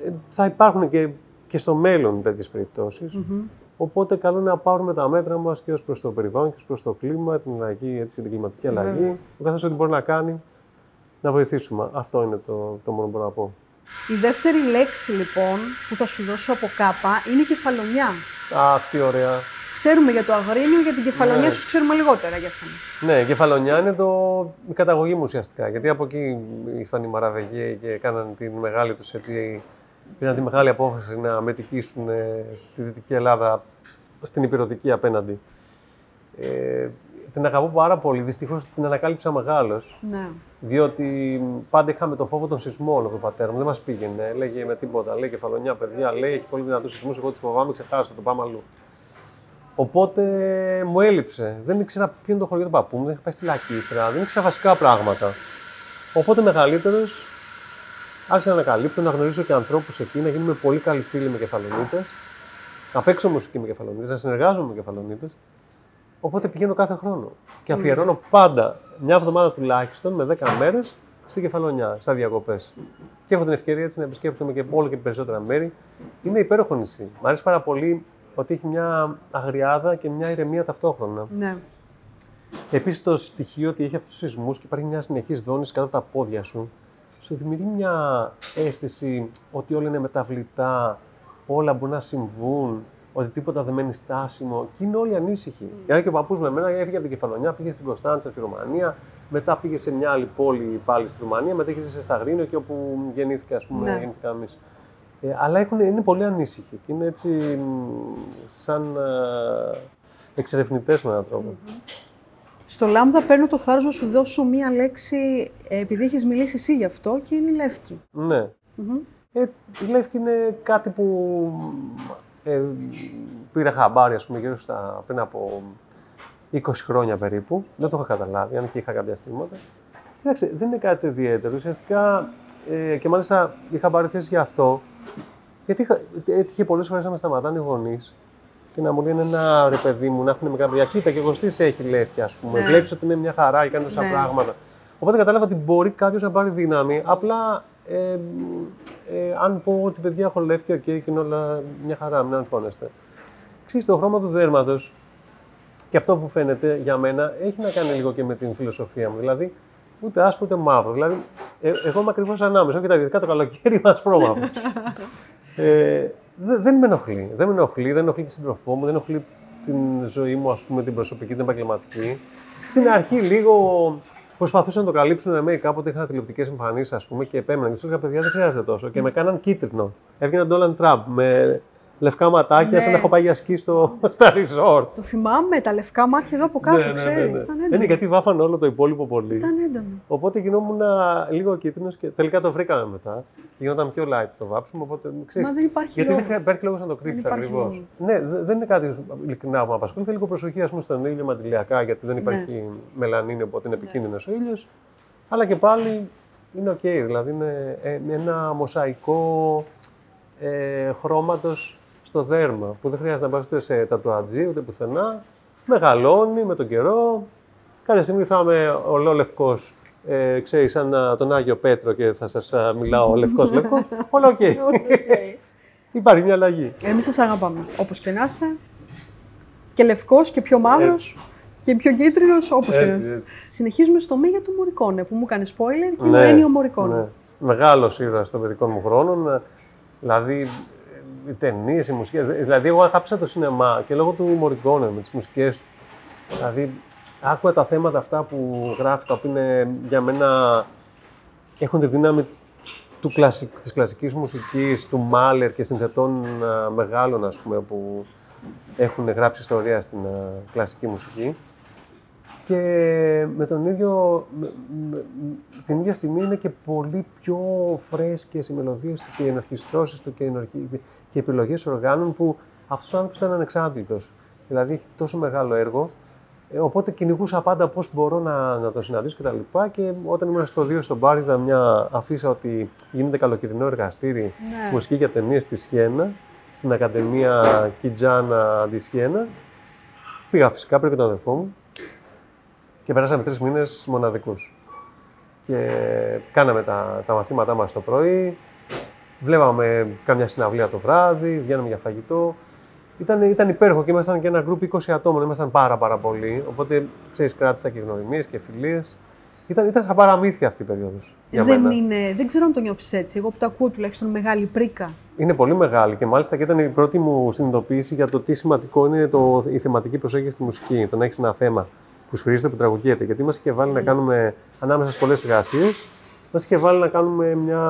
ε, θα υπάρχουν και, και στο μέλλον τέτοιες περιπτώσεις. Οπότε καλό είναι να πάρουμε τα μέτρα μας και ως προς το περιβάλλον και ως προς το κλίμα, την, αλλαγή, έτσι, την κλιματική αλλαγή. Ο καθένας ό,τι μπορεί να κάνει να βοηθήσουμε. Αυτό είναι το, το μόνο που μπορώ να πω. Η δεύτερη λέξη λοιπόν που θα σου δώσω από ΚΑΠΑ είναι κεφαλονιά. Αχ, τι ωραία. Ξέρουμε για το αγρίνιο, για την κεφαλονιά Ναι. σου ξέρουμε λιγότερα για σένα. Ναι, η κεφαλονιά είναι το, η καταγωγή μου ουσιαστικά. Γιατί από εκεί ήρθαν οι Μαραβεγγέοι και κάναν τη μεγάλη τους έτσι. Πήραν τη μεγάλη απόφαση να μετικήσουν ε, στη Δυτική Ελλάδα, στην υπηρετική απέναντι. Ε, την αγαπώ πάρα πολύ. Δυστυχώς την ανακάλυψα μεγάλος. Ναι. Διότι πάντα είχαμε το φόβο των σεισμών από τον πατέρα μου. Δεν μας πήγαινε, λέγε με τίποτα. Λέει κεφαλονιά, παιδιά, λέει έχει πολύ δυνατούς σεισμούς. Εγώ τους φοβάμαι, ξεχάστε το, πάμε αλλού. Οπότε μου έλειψε. Δεν ήξερα ποιο είναι το χωριό του παππού μου, δεν είχα πάει στη Λακύθρα, δεν ήξερα βασικά πράγματα. Οπότε μεγαλύτερος άρχισα να ανακαλύπτω, να γνωρίζω και ανθρώπους εκεί, να γίνουμε πολύ καλοί φίλοι με κεφαλονίτες. Να παίξω μουσική με κεφαλονίτες, να συνεργάζομαι με κεφαλονίτες. Οπότε πηγαίνω κάθε χρόνο. Και αφιερώνω πάντα μια εβδομάδα τουλάχιστον με 10 μέρες στην κεφαλονιά, σαν διακοπές. Και έχω την ευκαιρία έτσι να επισκέπτομαι και όλο και περισσότερα μέρη. Είναι υπέροχο νησί. Μ' αρέσει πάρα πολύ ότι έχει μια αγριάδα και μια ηρεμία ταυτόχρονα. ναι. Επίσης το στοιχείο ότι έχει αυτούς τους σεισμούς και υπάρχει μια συνεχή δόνηση κάτω από τα πόδια σου. σου δημιουργεί μια αίσθηση ότι όλα είναι μεταβλητά, όλα μπορούν να συμβούν, ότι τίποτα δεν μένει στάσιμο και είναι όλοι ανήσυχοι. Mm. Γιατί και ο παππούς με εμένα έφυγε από την Κεφαλονιά, πήγε στην Κωνσταντσα στη Ρουμανία, μετά πήγε σε μια άλλη πόλη πάλι στη Ρουμανία, μετά είχε σε Σταγρίνο και όπου γεννήθηκε, ας πούμε, ναι. γεννήθηκα εμείς. Ε, αλλά έχουν, είναι πολύ ανήσυχοι και είναι έτσι σαν ε, εξερευνητές με έναν τρόπο. Mm-hmm. Στο Λάμδα παίρνω το θάρρος να σου δώσω μία λέξη, ε, επειδή έχεις μιλήσει εσύ γι' αυτό, και είναι η Λεύκη. Ναι. Mm-hmm. Ε, η Λεύκη είναι κάτι που ε, πήρα χαμπάρι, ας πούμε, γύρω στα, πριν από 20 χρόνια περίπου. Δεν το είχα καταλάβει, αν και είχα κάποια στήματα. Κοιτάξτε, δεν είναι κάτι ιδιαίτερο. Ουσιαστικά, ε, και μάλιστα είχα πάρει θέση για αυτό, γιατί είχα, έτυχε πολλές φορές να με σταματάνε οι γονείς και να μου λένε ένα ρε παιδί μου, να έχουν μεγάλη παιδιά. Κοίτα, και ο Κωστή έχει λεύκια, ας πούμε. Ναι. Βλέπεις ότι είναι μια χαρά και κάνει τόσα ναι. πράγματα. Οπότε κατάλαβα ότι μπορεί κάποιος να πάρει δύναμη. Απλά ε, ε, αν πω ότι παιδιά έχω λεύκια και είναι όλα μια χαρά, μην αγχώνεστε. Ξέρετε, το χρώμα του δέρματος και αυτό που φαίνεται για μένα έχει να κάνει λίγο και με την φιλοσοφία μου. Δηλαδή, ούτε άσπρο ούτε μαύρο. Δηλαδή, ε, εγώ είμαι ακριβώς ανάμεσα. Όχι τα δυτικά το καλοκαίρι είμαι ασπρόμαυρο. ε, δεν με ενοχλεί. Δεν με ενοχλεί, δεν ενοχλεί τη σύντροφό μου, δεν ενοχλεί την ζωή μου, ας πούμε, την προσωπική, την επαγγελματική. Στην αρχή λίγο προσπαθούσαν να το καλύψουν εμένα κάποτε είχα τηλεοπτικέ εμφανίσεις, ας πούμε, και επέμεναν. Και τους έλεγα, παιδιά, δεν χρειάζεται τόσο. Και με κάναν κίτρινο. Έβγαινε Ντόλαν Τραμπ με λευκά ματάκια, ναι. σαν να έχω πάει για σκι στο, στα resort. Το θυμάμαι, τα λευκά μάτια εδώ από κάτω, ναι, ναι, ξέρεις, ναι, ναι. ήταν έντονο. Είναι γιατί βάφανε όλο το υπόλοιπο πολύ. Ήταν έντονο. Οπότε γινόμουν λίγο κίτρινος και τελικά το βρήκαμε μετά. Γινόταν πιο light το βάψιμο, οπότε ξέρεις. Μα δεν υπάρχει Γιατί λόγος. δεν υπάρχει λόγος να το κρύψει ακριβώς. Ναι, δεν είναι κάτι ειλικρινά που με απασχολεί. Θέλει λίγο προσοχή, ας πούμε, στον ήλιο με αντηλιακά, γιατί δεν υπάρχει ναι. μελανίνη, οπότε είναι επικίνδυνος ο ήλιος. Αλλά και πάλι είναι οκ, δηλαδή είναι ε, ένα μωσαϊκό ε, χρώματος στο δέρμα, που δεν χρειάζεται να πας ούτε σε τατουατζή, ούτε πουθενά. Μεγαλώνει με τον καιρό. Κάποια στιγμή θα είμαι ολόλευκος, ε, ξέρεις, σαν τον Άγιο Πέτρο και θα σας μιλάω λευκός λευκό. Όλα OK. Okay. Υπάρχει μια αλλαγή. Εμείς σας αγαπάμε. Όπως και να είσαι. Και λευκός και πιο μαύρος. Και πιο κίτρινος, όπως και να είσαι. Συνεχίζουμε στο μη για το Μωρικόνε που μου κάνει spoiler και ναι, είναι ο Μωρικόνε. Ναι. Μεγάλος είδα στο παιδικό μου χρόνο. Δηλαδή οι ταινίες, οι μουσικές. Δηλαδή, εγώ αγάπησα το σινεμά και λόγω του Μωρικόνε με τις μουσικές του. Δηλαδή, άκουγα τα θέματα αυτά που γράφει, τα οποία είναι για μένα έχουν τη δύναμη του κλασικ, της κλασικής μουσικής, του Μάλερ και συνθετών μεγάλων, ας πούμε, που έχουν γράψει ιστορία στην κλασική μουσική. Και με τον ίδιο, την ίδια στιγμή είναι και πολύ πιο φρέσκες οι μελωδίες του και οι ενορχιστρώσεις του και, οι και επιλογές οργάνων που αυτός ο άνθρωπος ήταν ανεξάρτητος. Δηλαδή έχει τόσο μεγάλο έργο, ε, οπότε κυνηγούσα πάντα πώς μπορώ να, να το συναντήσω κτλ. Και, και όταν ήμουν στο 2 στον Μπάρ είδα μια αφίσα ότι γίνεται καλοκαιρινό εργαστήρι ναι. μουσική για ταινίες στη Σιένα, στην Ακαδημία Κιτζάνα τη Σιένα. Πήγα φυσικά, πριν και τον αδερφό μου και περάσαμε τρεις μήνες μοναδικούς. Και κάναμε τα, τα μαθήματά μας το πρωί, βλέπαμε κάμια συναυλία το βράδυ, βγαίναμε για φαγητό. Ήταν, ήταν υπέροχο και ήμασταν και ένα γκρουπ 20 ατόμων, ήμασταν πάρα πάρα πολλοί. Οπότε, ξέρεις, κράτησα και γνωριμίες και φιλίες. Ήταν, ήταν σαν παραμύθια αυτή η περίοδος. Δεν, είναι, δεν ξέρω αν το νιώθεις έτσι. Εγώ που το ακούω τουλάχιστον μεγάλη πρίκα. Είναι πολύ μεγάλη και μάλιστα και ήταν η πρώτη μου συνειδητοποίηση για το τι σημαντικό είναι το, η θεματική προσέγγιση στη μουσική. Το να έχεις ένα θέμα που σφυρίζεται, που τραγουδιέται. Γιατί μα είχε βάλει να κάνουμε ανάμεσα στι πολλές εργασίες, μα είχε βάλει να κάνουμε μια,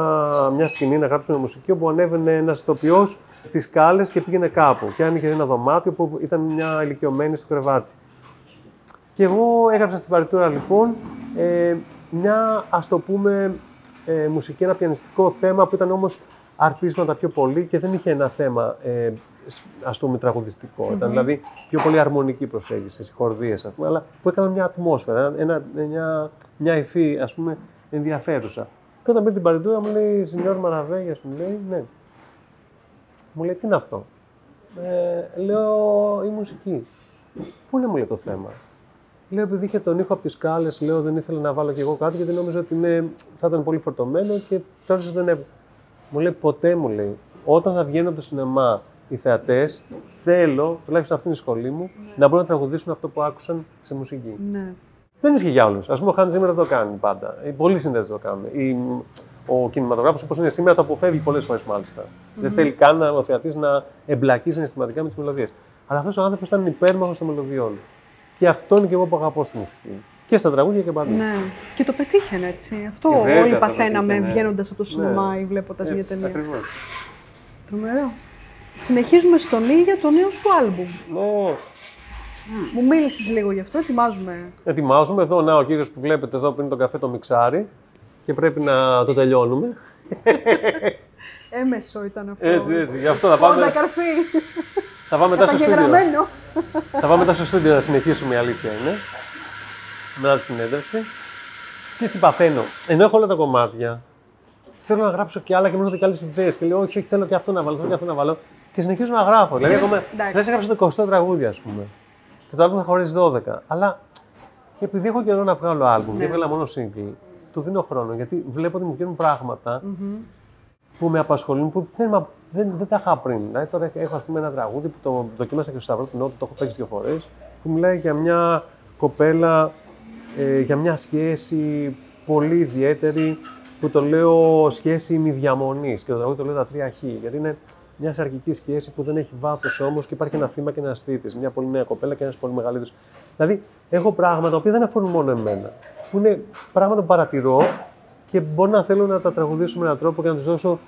μια σκηνή, να γράψουμε μουσική όπου ανέβαινε ένας ηθοποιός τις κάλε και πήγαινε κάπου. Και άνοιγε ένα δωμάτιο που ήταν μια ηλικιωμένη στο κρεβάτι. Και εγώ έγραψα στην παριτούρα λοιπόν ε, μια ας το πούμε ε, μουσική, ένα πιανιστικό θέμα που ήταν όμως αρπίσματα πιο πολύ και δεν είχε ένα θέμα ε, ας πούμε τραγουδιστικό. Ήταν δηλαδή πιο πολύ αρμονική προσέγγιση, οι χορδίες, ας πούμε, αλλά που έκανε μια ατμόσφαιρα, ένα, μια, μια υφή, ας πούμε, ενδιαφέρουσα. Και όταν πήρε την παρεντούρα μου λέει, Σινιόρ Μαραβέγια, μου λέει, ναι. Μου λέει, τι είναι αυτό; Ε, λέω, η μουσική. Πού είναι μου λέει το θέμα; Λέω, επειδή είχε τον ήχο από τις κάλε, λέω, δεν ήθελα να βάλω κι εγώ κάτι, γιατί νόμιζα ότι είναι, θα ήταν πολύ φορτωμένο και τώρα δεν έβγαλε. Μου λέει, ποτέ μου λέει, όταν θα βγαίνω από το σινεμά οι θεατές, θέλω, τουλάχιστον αυτή είναι η σχολή μου, ναι. να μπορούν να τραγουδήσουν αυτό που άκουσαν σε μουσική. Ναι. Δεν ισχύει για όλους. Α πούμε, ο Χάντ Ζήμερ το κάνει πάντα. Οι πολλοί συνδέσεις το κάνουν. Η... ο κινηματογράφος όπως είναι σήμερα το αποφεύγει πολλές φορές Δεν θέλει καν ο θεατής να εμπλακεί συναισθηματικά με τις μελωδίες. Αλλά αυτός ο άνθρωπος ήταν υπέρμαχος των μελωδιών. Και αυτό είναι και εγώ που αγαπώ στη μουσική. Και στα τραγούδια και παντού. Ναι. Και το πετύχαινε έτσι. Αυτό Ε, βέβαια όλοι το παθαίναμε πετύχαινε. βγαίνοντας από το σινεμά Ναι. ή βλέποντας μια Έτσι, ταινία. ακριβώς. Τρομερό. Συνεχίζουμε στον Ή για το νέο σου άλμπουμ. Ναι. Μου μίλησες λίγο γι' αυτό, ετοιμάζουμε. Ετοιμάζουμε εδώ, να ο κύριος που βλέπετε εδώ πριν τον καφέ το μιξάρι και πρέπει να το τελειώνουμε. Έμεσο ήταν αυτό. Έτσι, έτσι. Γι' αυτό θα Πάντα πάμε, καρφί. θα πάμε μετά στο στούντιο. Καταγεγραμμένο. Θα πάμε μετά στο στούντιο να συνεχίσουμε, η αλήθεια είναι. Μετά τη συνέντευξη. Και τι παθαίνω. Ενώ έχω όλα τα κομμάτια, θέλω να γράψω και άλλα και μου έρχονται και άλλες ιδέες. Και λέω, όχι, όχι, θέλω και αυτό να βάλω, θέλω και αυτό να βάλω. Και συνεχίζω να γράφω. Δηλαδή, ακόμα Εντάξει. δεν σε έγραψα το 20 τραγούδι, ας πούμε. Και το album θα χωρίσει 12. Αλλά επειδή έχω καιρό να βγάλω album και έβγαλα μόνο single, του δίνω χρόνο γιατί βλέπω ότι μου βγαίνουν πράγματα που με απασχολούν που δεν, μα- δεν, δεν τα είχα πριν. Δηλαδή, τώρα έχω ας πούμε, ένα τραγούδι που το δοκίμασα και στο Σταυρό του Νότου, το έχω παίξει δύο φορές, που μιλάει για μια κοπέλα, ε, για μια σχέση πολύ ιδιαίτερη, που το λέω σχέση ημιδιαμονή. Και το τραγούδι το λέω τα τρία χ. Γιατί είναι μιας σαρκική σχέσης που δεν έχει βάθος όμως και υπάρχει ένα θύμα και ένα θήτη. Μια πολύ νέα κοπέλα και ένας πολύ μεγαλύτερος. Δηλαδή, έχω πράγματα τα οποία δεν αφορούν μόνο εμένα. Που είναι πράγματα που παρατηρώ και μπορεί να θέλω να τα τραγουδήσω με έναν τρόπο και να τους δώσω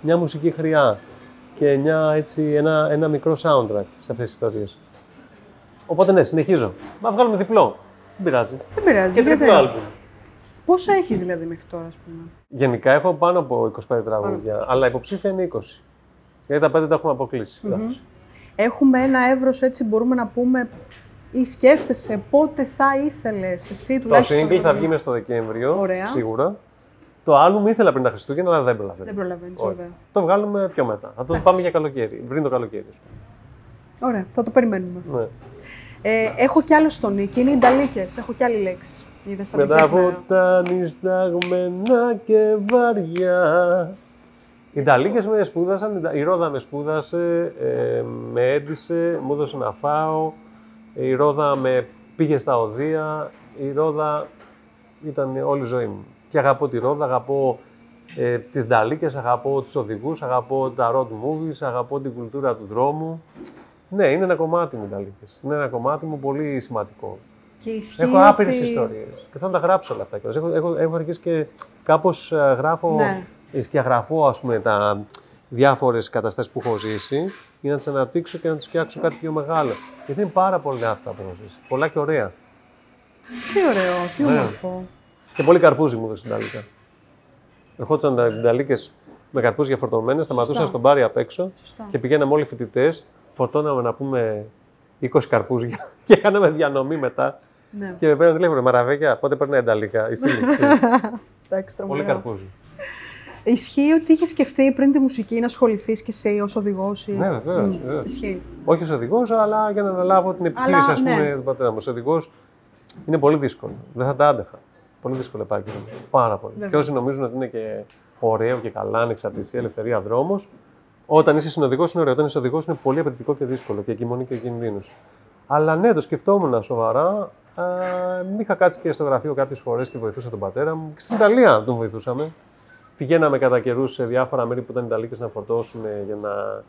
μια μουσική χρειά και μια, έτσι, ένα, ένα μικρό soundtrack σε αυτές τις ιστορίες. Οπότε ναι, συνεχίζω. Μα βγάλουμε διπλό. Δεν πειράζει. Δεν πειράζει. Και γιατί- τριπλό άλμπουμ. Πόσα έχεις δηλαδή μέχρι τώρα, ας πούμε; Γενικά έχω πάνω από 25 τραγούδια, αλλά υποψήφια είναι 20. Γιατί τα 5 τα έχουμε αποκλείσει. Εντάξει. Έχουμε ένα εύρος έτσι, μπορούμε να πούμε, ή σκέφτεσαι πότε θα ήθελες εσύ Το τουλάχιστον. single θα βγει μέσα στο Δεκέμβριο, Ωραία. σίγουρα. Το album ήθελα πριν τα Χριστούγεννα, αλλά δεν προλαβαίνω. Δεν προλαβαίνεις, Όχι. βέβαια. Το βγάλουμε πιο μετά. Θα το πάμε για καλοκαίρι, πριν το καλοκαίρι. ας πούμε. Ωραία, θα το περιμένουμε. Ναι. Ε, έχω κι άλλο στον Νίκη, είναι οι Νταλίκες. Έχω κι άλλη λέξη. Είδες, θα Με την τα ξέχναγα. βοτάνι σταγμένα και βαριά. Οι Ιταλίκες με σπούδασαν, η Ρόδα με σπούδασε, ε, με έντυσε, μου έδωσε να φάω. Η Ρόδα με πήγε στα οδεία. Η Ρόδα ήταν όλη η ζωή μου. Και αγαπώ τη Ρόδα, αγαπώ ε, τις Νταλίκες, αγαπώ τους οδηγούς, αγαπώ τα road movies, αγαπώ την κουλτούρα του δρόμου. Ναι, είναι ένα κομμάτι μου οι Ιταλίκες. Είναι ένα κομμάτι μου πολύ σημαντικό. Και ισχύει Έχω άπειρες ότι- ιστορίες. Και θέλω να τα γράψω όλα αυτά. κιόλας. Έχω, έχω, έχω αρχίσει και κάπως γράφω, Ναι. Ε, σκιαγραφώ ας πούμε, τα διάφορες καταστάσεις που έχω ζήσει για να τις αναπτύξω και να τις φτιάξω κάτι πιο μεγάλο. Γιατί είναι πάρα πολλά αυτά που έχω ζήσει. Πολλά και ωραία. Τι ωραίο, τι Ναι. όμορφο. Και πολύ καρπούζι μου έδωσε την Ταλίκα. Ερχόντουσαν τα Ταλίκες με καρπούζια φορτωμένε, σταματούσαν στον μπάρι απ' έξω Σωστά. και πηγαίναμε όλοι οι φοιτητές. Φορτώναμε να πούμε 20 καρπούζια και κάναμε διανομή μετά. Ναι. Και με παίρνουν τηλέφωνο, Μαραβέκια, πότε παίρνει Ταλίκα. Οι φίλοι. Εντάξει, Πολύ τρομερό. καρπούζι. Ισχύει ότι είχες σκεφτεί πριν τη μουσική να ασχοληθείς και εσύ ως οδηγός. Ή... Ναι, βεβαίως. Μμ, Ισχύει. Όχι ως οδηγός, αλλά για να αναλάβω την επιχείρηση Αλλά, ας πούμε, ναι. του πατέρα μου. Ω οδηγός είναι πολύ δύσκολο. Δεν θα τα άντεχα. Πολύ δύσκολο επάγγελμα. Πάρα πολύ. Βέβαια. Και όσοι νομίζουν ότι είναι και ωραίο και καλά, ανεξαρτησία, ελευθερία δρόμος, όταν είσαι συνοδηγός είναι ωραίο. Όταν είσαι οδηγός είναι πολύ απαιτητικό και δύσκολο και κοιμονή και κινδύνου. Αλλά ναι, το σκεφτόμουν σοβαρά. Α, είχα κάτσει και στο γραφείο κάποιες φορές και βοηθούσα τον πατέρα μου. Και στην Ιταλία τον βοηθούσαμε. Πηγαίναμε κατά καιρούς σε διάφορα μέρη που ήταν Ιταλίκες να φορτώσουν για να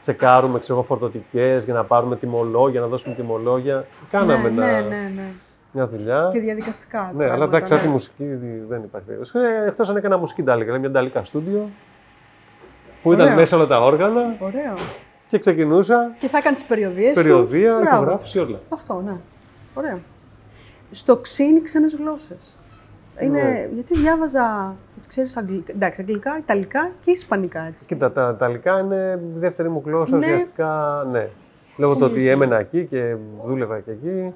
τσεκάρουμε ξέρω, φορτωτικές, για να πάρουμε τιμολόγια, να δώσουμε τιμολόγια. Κάναμε ναι, ένα- ναι, ναι, ναι. μια δουλειά. Και διαδικαστικά. Ναι, αλλά πράγματα, εντάξει, σαν ναι. τη μουσική δεν υπάρχει περίπτωση. Εκτός αν έκανα μουσική Ντάλικα, μια Ντάλικα στούντιο που ήταν Ωραίο. μέσα όλα τα όργανα Ωραίο. και ξεκινούσα Και θα έκανες τι περιοδίε. περιοδία, Μπράβο. ηχογράφηση, όλα. Αυτό, ναι. Ωραίο. Στο ξύνη ξένες γλώσσες. Είναι, Ναι. Γιατί διάβαζα ότι ξέρεις αγγλικά, εντάξει, αγγλικά, ιταλικά και ισπανικά έτσι. Κοίτα, τα Ιταλικά είναι η δεύτερη μου γλώσσα Ναι. ουσιαστικά. Ναι. Λόγω του ότι Πολύ έμενα εκεί και δούλευα και εκεί.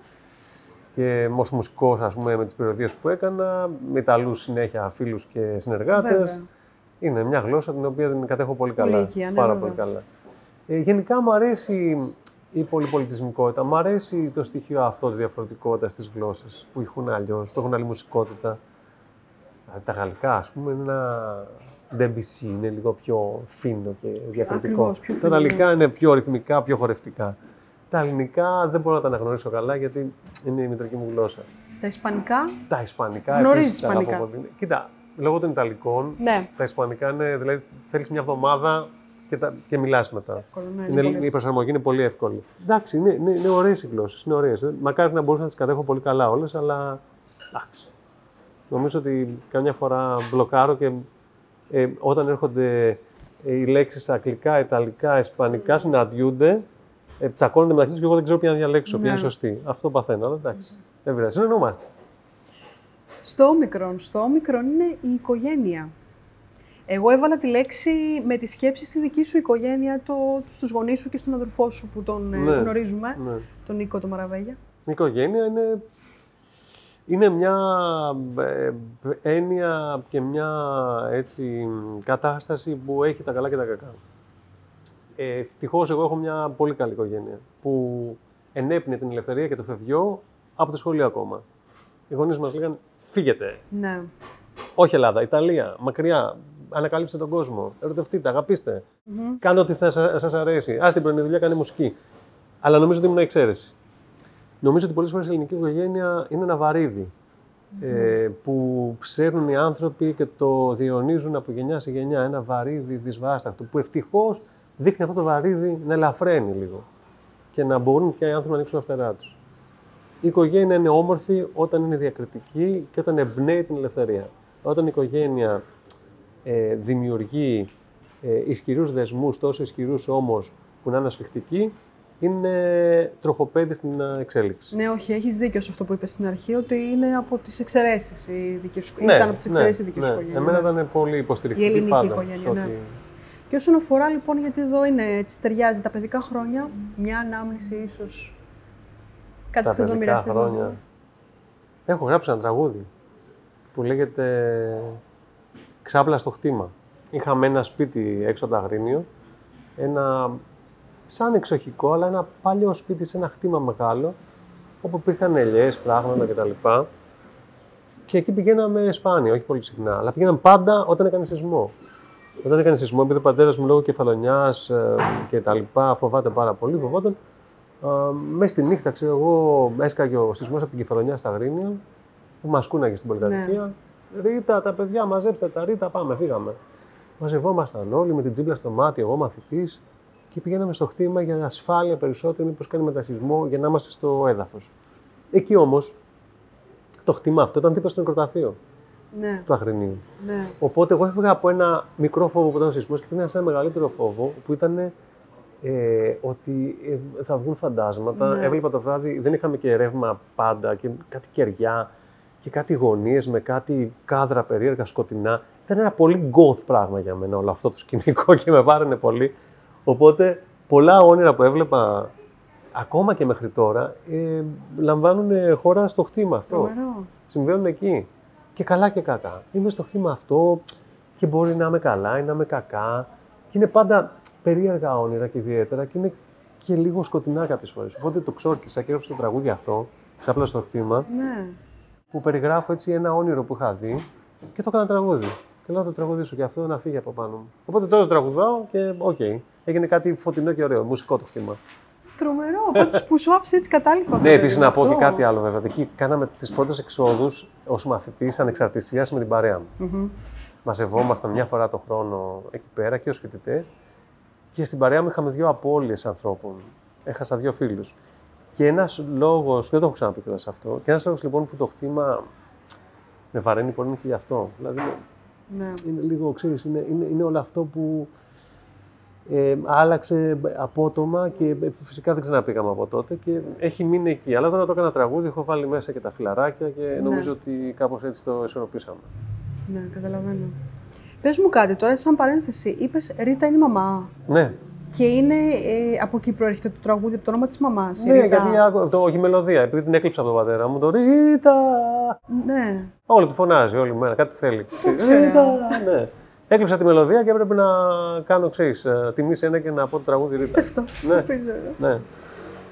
Και ω μουσικός, ας πούμε, με τις περιοδίες που έκανα, με Ιταλούς συνέχεια φίλους και συνεργάτες. Βέβαια. Είναι μια γλώσσα την οποία την κατέχω πολύ καλά. οικία, ναι, πάρα βέβαια. πολύ καλά. Ε, γενικά μου αρέσει η πολυπολιτισμικότητα. Μου αρέσει το στοιχείο αυτό της διαφορετικότητας της γλώσσας που έχουν αλλιώς, που έχουν άλλη μουσικότητα. Ε, Τα γαλλικά, ας πούμε, είναι ένα Debussy, είναι λίγο πιο φίνο και διαφορετικό. Ακριβώς, πιο τα φίνο, γαλλικά είναι πιο ρυθμικά, πιο χορευτικά. Τα ελληνικά δεν μπορώ να τα αναγνωρίσω καλά γιατί είναι η μητρική μου γλώσσα. Τα ισπανικά; Τα ισπανικά Γνωρίζεις επίσης τα αγαπώ ισπανικά. πολύ. Κοίτα, λόγω των Ιταλικών, Ναι. τα Ισπανικά είναι, δηλαδή θέλεις μια εβδομάδα και, τα, και μιλάς μετά. Εύκολο, ναι, είναι, είναι πολύ η προσαρμογή είναι πολύ εύκολη. Εντάξει, είναι, είναι, είναι ωραίες οι γλώσσες. Είναι ωραίες. Μακάρι να μπορούσα να τις κατέχω πολύ καλά όλες, αλλά εντάξει. Νομίζω ότι καμιά φορά μπλοκάρω και ε, όταν έρχονται ε, οι λέξεις αγγλικά, ιταλικά, ισπανικά συναντιούνται, ε, τσακώνονται μεταξύ τους και εγώ δεν ξέρω ποια να διαλέξω, ποια είναι Ναι. σωστή. Αυτό παθαίνω, αλλά εντάξει. Δεν πειράζει. Συνεννοούμαστε. Στο όμικρον. Στο όμικρον είναι η οικογένεια. Εγώ έβαλα τη λέξη με τη σκέψη στη δική σου οικογένεια, το, στους γονείς σου και στον αδερφό σου που τον ε, Ναι. γνωρίζουμε, Ναι. τον Νίκο το Μαραβέγια. Η οικογένεια είναι, είναι μια ε, έννοια και μια έτσι, κατάσταση που έχει τα καλά και τα κακά. Ε, Ευτυχώς εγώ έχω μια πολύ καλή οικογένεια που ενέπνε την ελευθερία και το φευγιό από το σχολείο ακόμα. Οι γονείς μας λέγανε φύγετε. Ναι. Όχι Ελλάδα, Ιταλία, μακριά. Ανακαλύψτε τον κόσμο. Ερωτευτείτε, αγαπήστε. Κάντε ό,τι θα σας αρέσει. Α την πρωινή δουλειά, κάνε μουσική. Αλλά νομίζω ότι ήμουν εξαίρεση. Νομίζω ότι πολλές φορές η ελληνική οικογένεια είναι ένα βαρύδι. Ε, που ξέρουν οι άνθρωποι και το διονύζουν από γενιά σε γενιά. Ένα βαρύδι δυσβάσταχτο που ευτυχώς δείχνει αυτό το βαρύδι να ελαφραίνει λίγο και να μπορούν και οι άνθρωποι να ανοίξουν τα φτερά τους. Η οικογένεια είναι όμορφη όταν είναι διακριτική και όταν εμπνέει την ελευθερία. Όταν η οικογένεια ε, δημιουργεί ε, ισχυρούς δεσμούς, τόσο ισχυρούς όμως που να είναι ασφιχτικοί, είναι τροχοπέδι στην ε, εξέλιξη. Ναι, όχι, έχεις δίκιο σε αυτό που είπες στην αρχή, ότι είναι από τις εξαιρέσεις η δική σου Ναι, Ήταν από τις εξαιρέσεις ναι, η δική σου ναι. οικογένεια. Εμένα ναι. ήταν πολύ υποστηρικτική Η ελληνική πάντα. οικογένεια, σε ό,τι- ναι. Και όσον αφορά λοιπόν, γιατί εδώ είναι, έτσι ταιριάζει τα παιδικά χρόνια, μια ανάμνηση ίσως. Κάτι τα που θες να παιδικά μοιραστείς μαζί χρόνια. μας. Έχω γράψει ένα τραγούδι που λέγεται «Ξάπλα στο χτήμα». Είχαμε ένα σπίτι έξω από το Αγρίνιο, ένα σαν εξοχικό, αλλά ένα παλιό σπίτι σε ένα χτήμα μεγάλο, όπου υπήρχαν ελιές, πράγματα κτλ. Και εκεί πηγαίναμε σπάνια, όχι πολύ συχνά, αλλά πηγαίναμε πάντα όταν έκανε σεισμό. Όταν έκανε σεισμό, επειδή ο πατέρας μου λόγω κεφαλονιάς και τα λοιπά φοβάται πάρα πολύ, φοβόταν. Μέσα στη νύχτα, ξέρω εγώ, έσκαγε ο σεισμός από την κεφαλονιά στα Αγρίνια, που μας κούναγε στην πολυκατοικία. Ρίτα, τα παιδιά, μαζέψτε τα, Ρίτα, πάμε, φύγαμε. Μαζευόμασταν όλοι με την τσίμπλα στο μάτι, εγώ μαθητής, και πηγαίναμε στο χτήμα για ασφάλεια περισσότερο, μήπως κάνει μετασυσμό, για να είμαστε στο έδαφος. Εκεί όμως, το χτήμα αυτό ήταν δίπλα στο νεκροταφείο Ναι, του Αγρινίου. ναι. Οπότε εγώ έφυγα από ένα μικρό φόβο που ήταν ο σεισμός και πήγα σε ένα μεγαλύτερο φόβο που ήταν ε, ότι ε, θα βγουν φαντάσματα. Ναι. Έβλεπα το βράδυ, δεν είχαμε και ρεύμα πάντα και κάτι κεριά και κάτι γωνίες με κάτι κάδρα περίεργα σκοτεινά. Ήταν ένα πολύ goth πράγμα για μένα όλο αυτό το σκηνικό και με βάραινε πολύ. Οπότε πολλά όνειρα που έβλεπα ακόμα και μέχρι τώρα ε, λαμβάνουν χώρα στο χτήμα αυτό Τρομερό. συμβαίνουν εκεί. Και καλά και κακά. Είμαι στο χτήμα αυτό και μπορεί να είμαι καλά ή να είμαι κακά. Και είναι πάντα περίεργα όνειρα και ιδιαίτερα και είναι και λίγο σκοτεινά κάποιες φορές. Οπότε το ξόρκισα και έγραψα το τραγούδι αυτό, ξάπλα στο χτήμα, Ναι. που περιγράφω έτσι ένα όνειρο που είχα δει και το έκανα τραγούδι. Και λέω να το τραγουδήσω και αυτό να φύγει από πάνω μου. Οπότε τώρα το τραγουδάω και οκ. Έγινε κάτι φωτεινό και ωραίο, μουσικό το χτήμα. Τρομερό. Οπότε που σου άφησε έτσι κατάλοιπα. Ναι, επίσης να πω αυτό. και κάτι άλλο βέβαια. Εκεί κάναμε τις πρώτες εξόδους ως μαθητής ανεξαρτησίας με την παρέα μου. Μμμ. Μαζευόμασταν μια φορά το χρόνο εκεί πέρα και ως φοιτητέ. Και στην παρέα μου είχαμε δύο απώλειες ανθρώπων. Έχασα δύο φίλους. Και ένας λόγος, δεν το έχω ξαναπεί κιόλας αυτό, και ένας λόγος λοιπόν που το χτήμα με βαραίνει πολύ είναι και γι' αυτό. Δηλαδή Ναι. είναι λίγο, ξέρεις, είναι, είναι, είναι όλο αυτό που ε, άλλαξε απότομα και φυσικά δεν ξαναπήγαμε από τότε και έχει μείνει εκεί. Αλλά τώρα το έκανα τραγούδι, έχω βάλει μέσα και τα φιλαράκια και νομίζω ότι κάπως έτσι το ισορροπήσαμε. Ναι, καταλαβαίνω. Πες μου κάτι τώρα, σαν παρένθεση. Είπες Ρίτα είναι η μαμά. Ναι, Και είναι ε, από εκεί προέρχεται το τραγούδι, από το όνομα της μαμάς. η ναι Ρίτα. γιατί άκου- το, όχι η μελωδία, επειδή την έκλειψα από τον πατέρα μου, το Ρίτα. Ναι. Όλη τη φωνάζει, όλη μέρα, κάτι θέλει. ξέρω. Ρίτα, ναι. Έκλειψα τη μελωδία και έπρεπε να κάνω, ξέρεις, ε, τιμή σε ένα και να πω το τραγούδι Ρίτα. Στεφτό. Ναι. Απίστευτο. Ναι.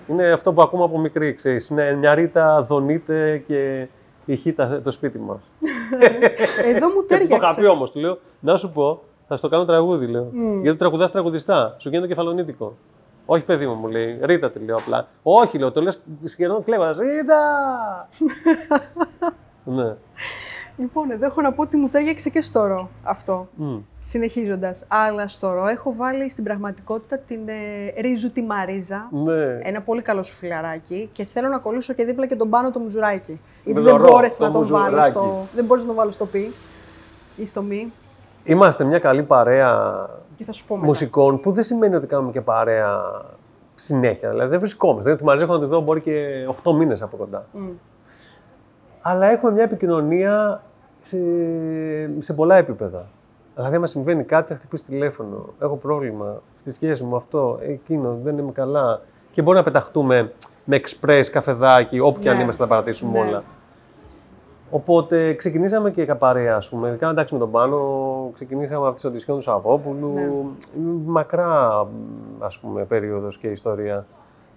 Είναι αυτό που ακούμε από μικρή, ξέρεις. Είναι μια ρίτα δονείται και ηχεί τα- το σπίτι μας. Εδώ μου Και του το είχα τέριαξε. πει όμως, του λέω, να σου πω, θα στο κάνω τραγούδι, λέω. Μμ. Γιατί τραγουδάς τραγουδιστά, σου γίνεται κεφαλονίτικο. Όχι, παιδί μου, μου λέει. Ρίτα τη λέω απλά. Όχι, λέω, το λες σχεδόν κλέβας. Ρίτα! ναι. Λοιπόν, εδώ έχω να πω ότι μου τέριαξε και στο ρο αυτό. Μμ. Συνεχίζοντας. Αλλά στο ρο έχω βάλει στην πραγματικότητα την ε, Ρίζου τη Μαρίζα. Ναι. Ένα πολύ καλό σου φιλαράκι και θέλω να κολλήσω και δίπλα και τον πάνω το μουζουράκι. Γιατί Με δεν το ρο, μπόρεσα το να τον βάλω μουζουράκι. στο. Δεν μπόρεσα να τον βάλω στο πι ή στο μη. Είμαστε μια καλή παρέα Και θα σου πω μετά. μουσικών που δεν σημαίνει ότι κάνουμε και παρέα συνέχεια. Δηλαδή δεν βρισκόμαστε. Δηλαδή, τη Μαρίζα έχω να τη δω μπορεί και 8 μήνες από κοντά. Μμ. Αλλά έχουμε μια επικοινωνία σε, σε πολλά επίπεδα. Δηλαδή, άμα συμβαίνει κάτι, θα χτυπήσει τηλέφωνο. Έχω πρόβλημα στη σχέση μου, αυτό, εκείνο, δεν είμαι καλά. Και μπορεί να πεταχτούμε με express, καφεδάκι, όπου και αν Ναι. είμαστε να παρατήσουμε Ναι. όλα. Οπότε ξεκινήσαμε και παρέα, ας πούμε. Κάναμε εντάξει με τον Πάνο, ξεκινήσαμε από τι οντισιόν του Σαββόπουλου. Ναι. Μακρά, ας πούμε, περίοδος και ιστορία.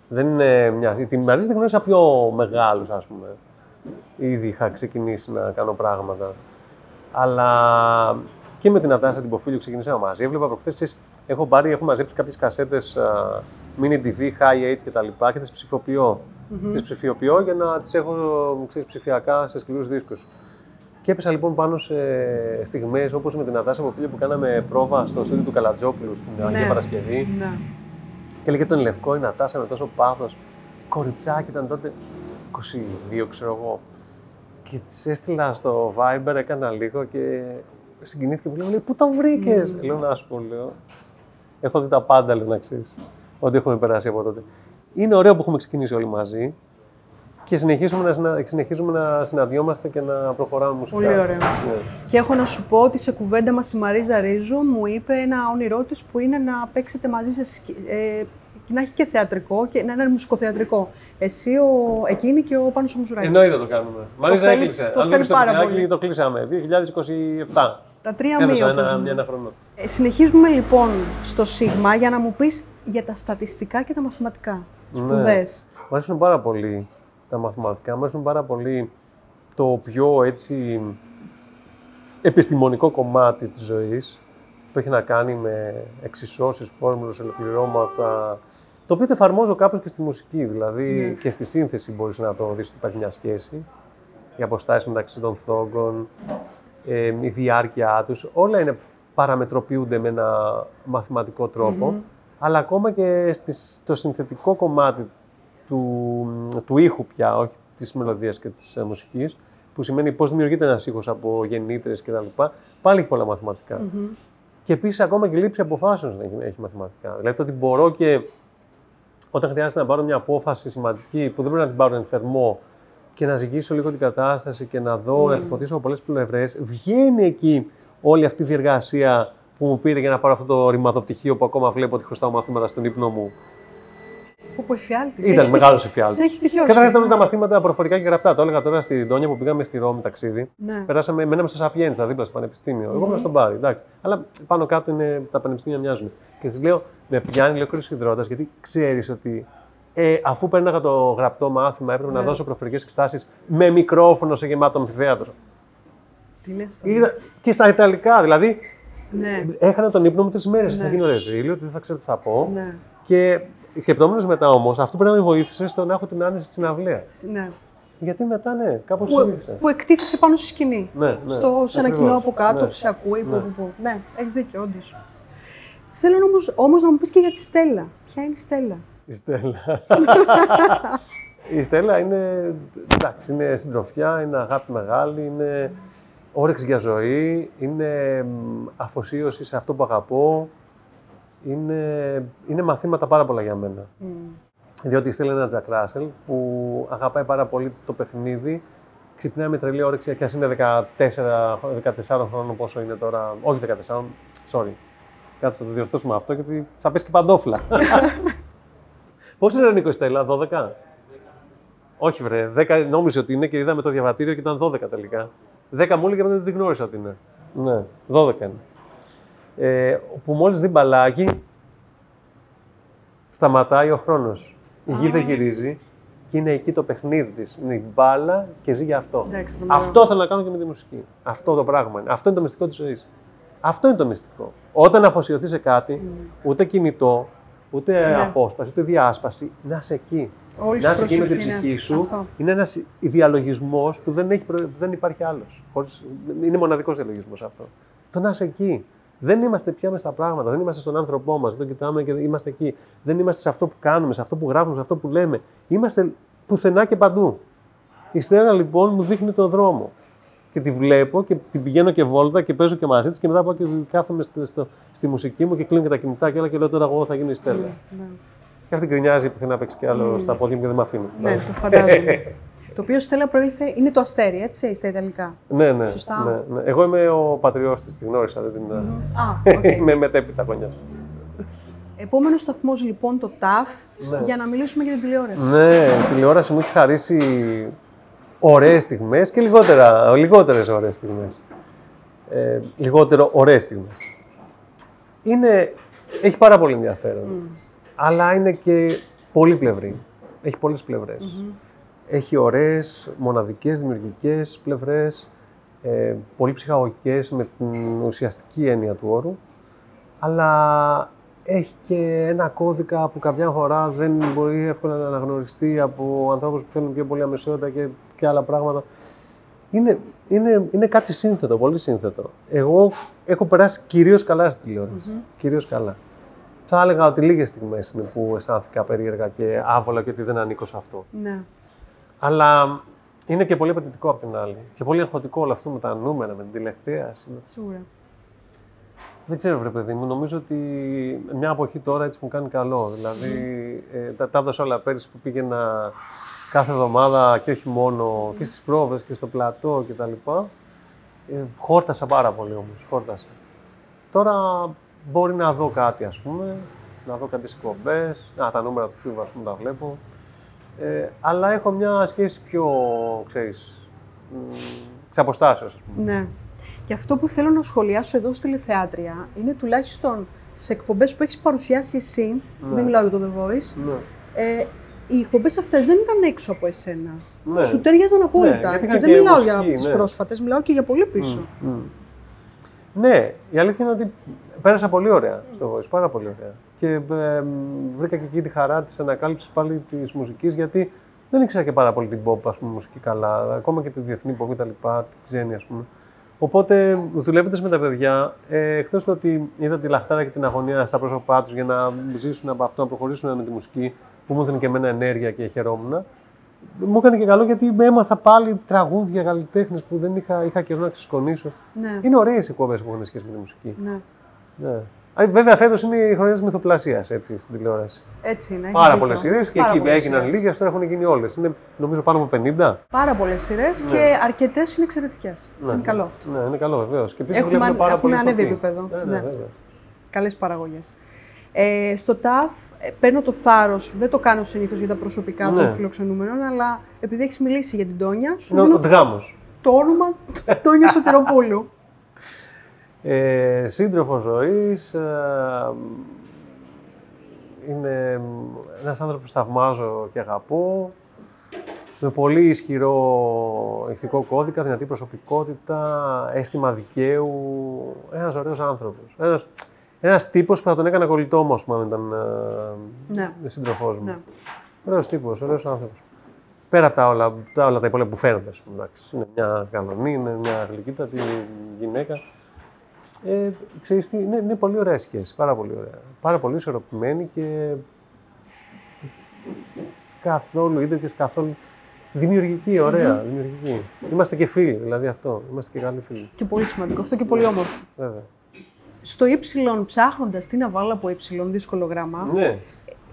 Δεν είναι μια... Την Μαρίζα την γνώρισα πιο μεγάλους, ας πούμε. Ήδη είχα ξεκινήσει να κάνω πράγματα. Αλλά και με την Ατάσα την Ποφίλιο ξεκινήσαμε μαζί. Έβλεπα προχθές, ξέρεις, έχω πάρει, έχω μαζέψει κάποιες κασέτες α, Mini DV, High 8 και τα λοιπά και τις ψηφιοποιώ. Τις ψηφιοποιώ για να τις έχω ξέρεις, ψηφιακά σε σκληρούς δίσκους. Και έπεσα λοιπόν πάνω σε στιγμές όπως με την Ατάσα Ποφίλιο που κάναμε πρόβα στο στούντιο του Καλατζόπουλου στην Αγία Ναι. Παρασκευή. Ναι. Και έλεγε τον Λευκό η Νατάσα με τόσο πάθος. Κοριτσάκι ήταν τότε 22, ξέρω εγώ. Και της έστειλα στο Viber, έκανα λίγο και συγκινήθηκε που λέει: Πού τα βρήκες, Λέω να σου πω, λέω. Έχω δει τα πάντα, λέω να ξέρεις. Ό,τι έχουμε περάσει από τότε. Είναι ωραίο που έχουμε ξεκινήσει όλοι μαζί και συνεχίζουμε να, συνα... συνεχίζουμε να συναντιόμαστε και να προχωράμε μουσικά. Πολύ ωραίο. Ναι. Και έχω να σου πω ότι σε κουβέντα μας η Μαρίζα Ρίζου μου είπε ένα όνειρό της που είναι να παίξετε μαζί σε σκη- ε, και να έχει και θεατρικό και να είναι μουσικοθεατρικό. Εσύ, ο, εκείνη και ο Πάνος ο Μουζουράκης. Εννοείται το κάνουμε. Μάλιστα θέλει- έκλεισε. το Αν θέλει δεν το πάρα βιντεάκι, πολύ. το κλείσαμε. 2027. Τα τρία Έδωσα μία. ένα, όπως μου. μια, ένα χρόνο. Ε, συνεχίζουμε λοιπόν στο Σίγμα για να μου πεις για τα στατιστικά και τα μαθηματικά. Σπουδές. Μου αρέσουν πάρα πολύ τα μαθηματικά, μου αρέσουν πάρα πολύ το πιο έτσι επιστημονικό κομμάτι της ζωής που έχει να κάνει με εξισώσεις, φόρμουλες, ολοκληρώματα, το οποίο το εφαρμόζω κάπως και στη μουσική, δηλαδή και στη σύνθεση μπορείς να το δεις ότι υπάρχει μια σχέση, οι αποστάσεις μεταξύ των θόγκων, ε, η διάρκεια τους, όλα είναι παραμετροποιούνται με ένα μαθηματικό τρόπο, αλλά ακόμα και στις, στο συνθετικό κομμάτι του, του ήχου πια, όχι της μελωδίας και της ε, μουσικής, που σημαίνει πώς δημιουργείται ένας ήχος από γεννήτρες και τα λοιπά, πάλι έχει πολλά μαθηματικά. Και επίσης ακόμα και η λήψη αποφάσεων έχει, έχει μαθηματικά. Δηλαδή το ότι μπορώ και όταν χρειάζεται να πάρω μια απόφαση σημαντική που δεν πρέπει να την πάρω εν θερμό και να ζυγίσω λίγο την κατάσταση και να δω, να τη φωτίσω από πολλές πλευρές, βγαίνει εκεί όλη αυτή η διεργασία που μου πήρε για να πάρω αυτό το ρημαδοπτυχίο που ακόμα βλέπω ότι χρωστάω μαθήματα στον ύπνο μου. Που πω εφιάλτης. Ήταν Έχεις μεγάλος στοιχ- εφιάλτης. Σε έχεις στοιχειώσει. Καταρχάς ήταν τα μαθήματα προφορικά και γραπτά. Το έλεγα τώρα στην Τόνια που πήγαμε στη Ρώμη ταξίδι. Ναι. Περάσαμε, μέναμε στο Σαπιέντζα δίπλα στο πανεπιστήμιο. Εγώ ήμουν στον Πάρη, εντάξει. Αλλά πάνω κάτω είναι, τα πανεπιστήμια μοιάζουν. Και της λέω, με πιάνει λέω κρύο υδρότα, γιατί ξέρεις ότι ε, αφού πέρναγα το γραπτό μάθημα, έπρεπε να δώσω προφορικές εξετάσει με μικρόφωνο σε γεμάτο αμφιθέατρο. Τι λες τώρα. Είδα- Και στα Ιταλικά, δηλαδή. Ναι. Έχανα τον ύπνο μου τρεις μέρες. Θα γίνω ρεζίλιο, ότι δεν θα ξέρω τι θα πω. Ναι. Και σκεπτόμενος μετά όμως, αυτό πρέπει να με βοήθησε στο να έχω την άνεση τη συναυλία. ναι. Γιατί μετά, ναι, κάπως Που, συνήθισε. που εκτίθεσαι πάνω στη σκηνή. Ναι, ναι, στο, σε ένα ακριβώς. κοινό από κάτω Ναι. που σε ακούει. Που, Ναι. που, που. ναι έχεις δίκιο, όντως. Θέλω όμως, όμως να μου πεις και για τη Στέλλα. Ποια είναι η Στέλλα; Η Στέλλα. η Στέλλα είναι, εντάξει, είναι συντροφιά, είναι αγάπη μεγάλη, είναι όρεξη για ζωή, είναι μ, αφοσίωση σε αυτό που αγαπώ. Είναι, είναι μαθήματα πάρα πολλά για μένα. Διότι η Στέλλα είναι ένα Τζακ Ράσελ που αγαπάει πάρα πολύ το παιχνίδι. Ξυπνάει με τρελή όρεξη και ας είναι 14, 14 χρόνων πόσο είναι τώρα. Όχι 14, sorry. Κάτσε να το διορθώσουμε αυτό γιατί θα πέσει και παντόφλα. Πώς είναι ο Νίκο η Στέλλα, 12. Όχι, βρε. 10 νόμιζε ότι είναι και είδαμε το διαβατήριο και ήταν 12 τελικά. 10 μου έλεγε αλλά δεν την γνώρισα ότι είναι. Ναι, 12 είναι. Ε, που μόλις δει μπαλάκι, σταματάει ο χρόνος. Η γη δεν γυρίζει και είναι εκεί το παιχνίδι της. Είναι η μπάλα και ζει για αυτό. Εντάξει, τρομερό. αυτό θέλω να κάνω και με τη μουσική. Αυτό το πράγμα είναι. Αυτό είναι το μυστικό της ζωής. Αυτό είναι το μυστικό. Όταν αφοσιωθεί σε κάτι, ούτε κινητό, ούτε απόσπαση, ούτε διάσπαση. Να είσαι εκεί. Όλη να σου είσαι εκεί με την προσοχή, ναι. ψυχή σου. Αυτό. Είναι ένας διαλογισμό που δεν, έχει, προ- δεν υπάρχει άλλος. Είναι μοναδικός διαλογισμό αυτό. Το να είσαι εκεί. Δεν είμαστε πια μες στα πράγματα, δεν είμαστε στον άνθρωπό μας, δεν το κοιτάμε και είμαστε εκεί. Δεν είμαστε σε αυτό που κάνουμε, σε αυτό που γράφουμε, σε αυτό που λέμε. Είμαστε πουθενά και παντού. Η Στέλλα λοιπόν μου δείχνει τον δρόμο. Και τη βλέπω και την πηγαίνω και βόλτα και παίζω και μαζί της και μετά πάω και κάθομαι στο, στο- στη μουσική μου και κλείνω και τα κινητά και όλα και λέω τώρα εγώ θα γίνω η Στέλλα. Ναι. Και αυτή γκρινιάζει που θέλει να παίξει κι άλλο στα πόδια μου και δεν με αφήνει. Ναι, το φαντάζομαι. το οποίο Στέλλα προήλθε, είναι το αστέρι, έτσι, στα Ιταλικά. Ναι, ναι, Σωστά. ναι, ναι. Εγώ είμαι ο πατριός της, τη γνώρισα, δεν την... Α, οκ. Είμαι μετέπειτα γονιάς. Επόμενος σταθμός λοιπόν το ΤΑΦ Ναι. για να μιλήσουμε για την τηλεόραση. Ναι, η τηλεόραση μου έχει χαρίσει ωραίες στιγμές και λιγότερα, λιγότερες ωραίες στιγμές. Ε, λιγότερο ωραίες στιγμές. Είναι, έχει πάρα πολύ ενδιαφέρον, αλλά είναι και πολύ πλευρή. Έχει πολλές πλευρές. Έχει ωραίες, μοναδικές, δημιουργικές πλευρές, ε, πολύ ψυχαγωγικές με την ουσιαστική έννοια του όρου, αλλά έχει και ένα κώδικα που καμιά φορά δεν μπορεί εύκολα να αναγνωριστεί από ανθρώπους που θέλουν πιο πολύ αμεσότητα και, και άλλα πράγματα. Είναι, είναι, είναι κάτι σύνθετο, πολύ σύνθετο. Εγώ έχω περάσει κυρίως καλά στη τηλεόραση. Κυρίως καλά. Θα έλεγα ότι λίγες στιγμές είναι που αισθάνθηκα περίεργα και άβολα και ότι δεν ανήκω σε αυτό. Ναι. Αλλά είναι και πολύ απαιτητικό απ' την άλλη. Και πολύ αγχωτικό όλο αυτό με τα νούμερα, με την τηλεχθίαση. με- Σίγουρα. Δεν ξέρω, βρε παιδί μου. Νομίζω ότι μια εποχή τώρα έτσι μου κάνει καλό. Δηλαδή, ε, τα, τα έδωσα όλα πέρυσι που πήγαινα κάθε εβδομάδα και όχι μόνο και στις πρόβες και στο πλατό και τα λοιπά. Ε, χόρτασα πάρα πολύ όμως, χόρτασα. Τώρα μπορεί να δω κάτι ας πούμε, να δω κάποιες εκπομπές, να, τα νούμερα του φίλου ας πούμε τα βλέπω. Ε, αλλά έχω μια σχέση πιο, ξέρεις, μ, εξ αποστάσεως ας πούμε. Ναι. Και αυτό που θέλω να σχολιάσω εδώ στη Λιθεάτρια είναι τουλάχιστον σε εκπομπές που έχεις παρουσιάσει εσύ, Ναι. δεν μιλάω για το The Voice, Ναι. ε, οι εκπομπές αυτές δεν ήταν έξω από εσένα. Ναι. Σου τέριαζαν απόλυτα. γιατί και είχαν δεν και μιλάω μουσική, για τις ναι. πρόσφατες, μιλάω και για πολύ πίσω. Μμ. Ναι, η αλήθεια είναι ότι πέρασα πολύ ωραία στο Voice, πάρα πολύ ωραία. Και ε, μ, βρήκα και εκεί τη χαρά της ανακάλυψης πάλι της μουσικής, γιατί δεν ήξερα και πάρα πολύ την pop ας πούμε, μουσική καλά, ακόμα και τη διεθνή pop και τα λοιπά, την ξένη ας πούμε. Οπότε, δουλεύοντας με τα παιδιά, ε, εκτός του ότι είδα τη λαχτάρα και την αγωνία στα πρόσωπά τους για να ζήσουν από αυτό, να προχωρήσουν με τη μουσική, που μου έδινε και εμένα ενέργεια και χαιρόμουν, μου έκανε και καλό γιατί με έμαθα πάλι τραγούδια, καλλιτέχνες που δεν είχα, είχα καιρό να ξεσκονίσω. Ναι. Είναι ωραίες οι εκπομπέ που έχουν σχέση με τη μουσική. ναι. Ναι. Α, Βέβαια, φέτος είναι η χρονιά της μυθοπλασίας έτσι, στην τηλεόραση. Έτσι είναι. έχεις Πάρα δίκιο. πολλές σειρές και Πάρα εκεί πολλές έγιναν σειρές. λίγες, τώρα έχουν γίνει όλες. Είναι νομίζω πάνω από 50. Πάρα πολλές σειρές και αρκετές είναι εξαιρετικές. Ναι. Είναι καλό αυτό. Ναι, είναι καλό βεβαίως. Και επίσης Έχουμε βλέπουμε αν- πάρα έχουμε πολύ ανέβει ηθοποιοί. επίπεδο. Ναι, ναι, Ναι. βέβαια. Καλές παραγωγές. Ε, στο ΤΑΦ ε, παίρνω το θάρρος, δεν το κάνω συνήθως για τα προσωπικά Ναι. των φιλοξενούμενων, αλλά επειδή έχεις μιλήσει για την Τόνια, σου Είναι ο δίνω Ντγάμος. το όνομα Τόνια Σωτηροπούλου. Ε, σύντροφος ζωής. είναι ένας άνθρωπος που θαυμάζω και αγαπώ. Με πολύ ισχυρό ηθικό κώδικα, δυνατή προσωπικότητα, αίσθημα δικαίου. Ένας ωραίος άνθρωπος. Ένας ένας τύπος που θα τον έκανα κολλητό μου, ας πούμε, αν ήταν Ναι. ε, σύντροφός μου. Ναι. Ωραίος τύπος, ωραίος άνθρωπος. Πέρα από τα όλα, τα όλα τα υπόλοιπα που φαίνονται, ας πούμε, εντάξει. Είναι μια καλονή, είναι μια γλυκύτατη γυναίκα. Ε, ξέρεις τι, είναι, είναι πολύ ωραία σχέση, πάρα πολύ ωραία. Πάρα πολύ ισορροπημένη και καθόλου ίδρυκες, καθόλου δημιουργική, ωραία, δημιουργική. Είμαστε και φίλοι, δηλαδή αυτό, είμαστε και καλοί φίλοι, Και πολύ σημαντικό. Αυτό και πολύ όμορφο. βέβαια. Στο ύψιλον, ψάχνοντας την αβάλα από ύψιλον, δύσκολο γράμμα, Ναι.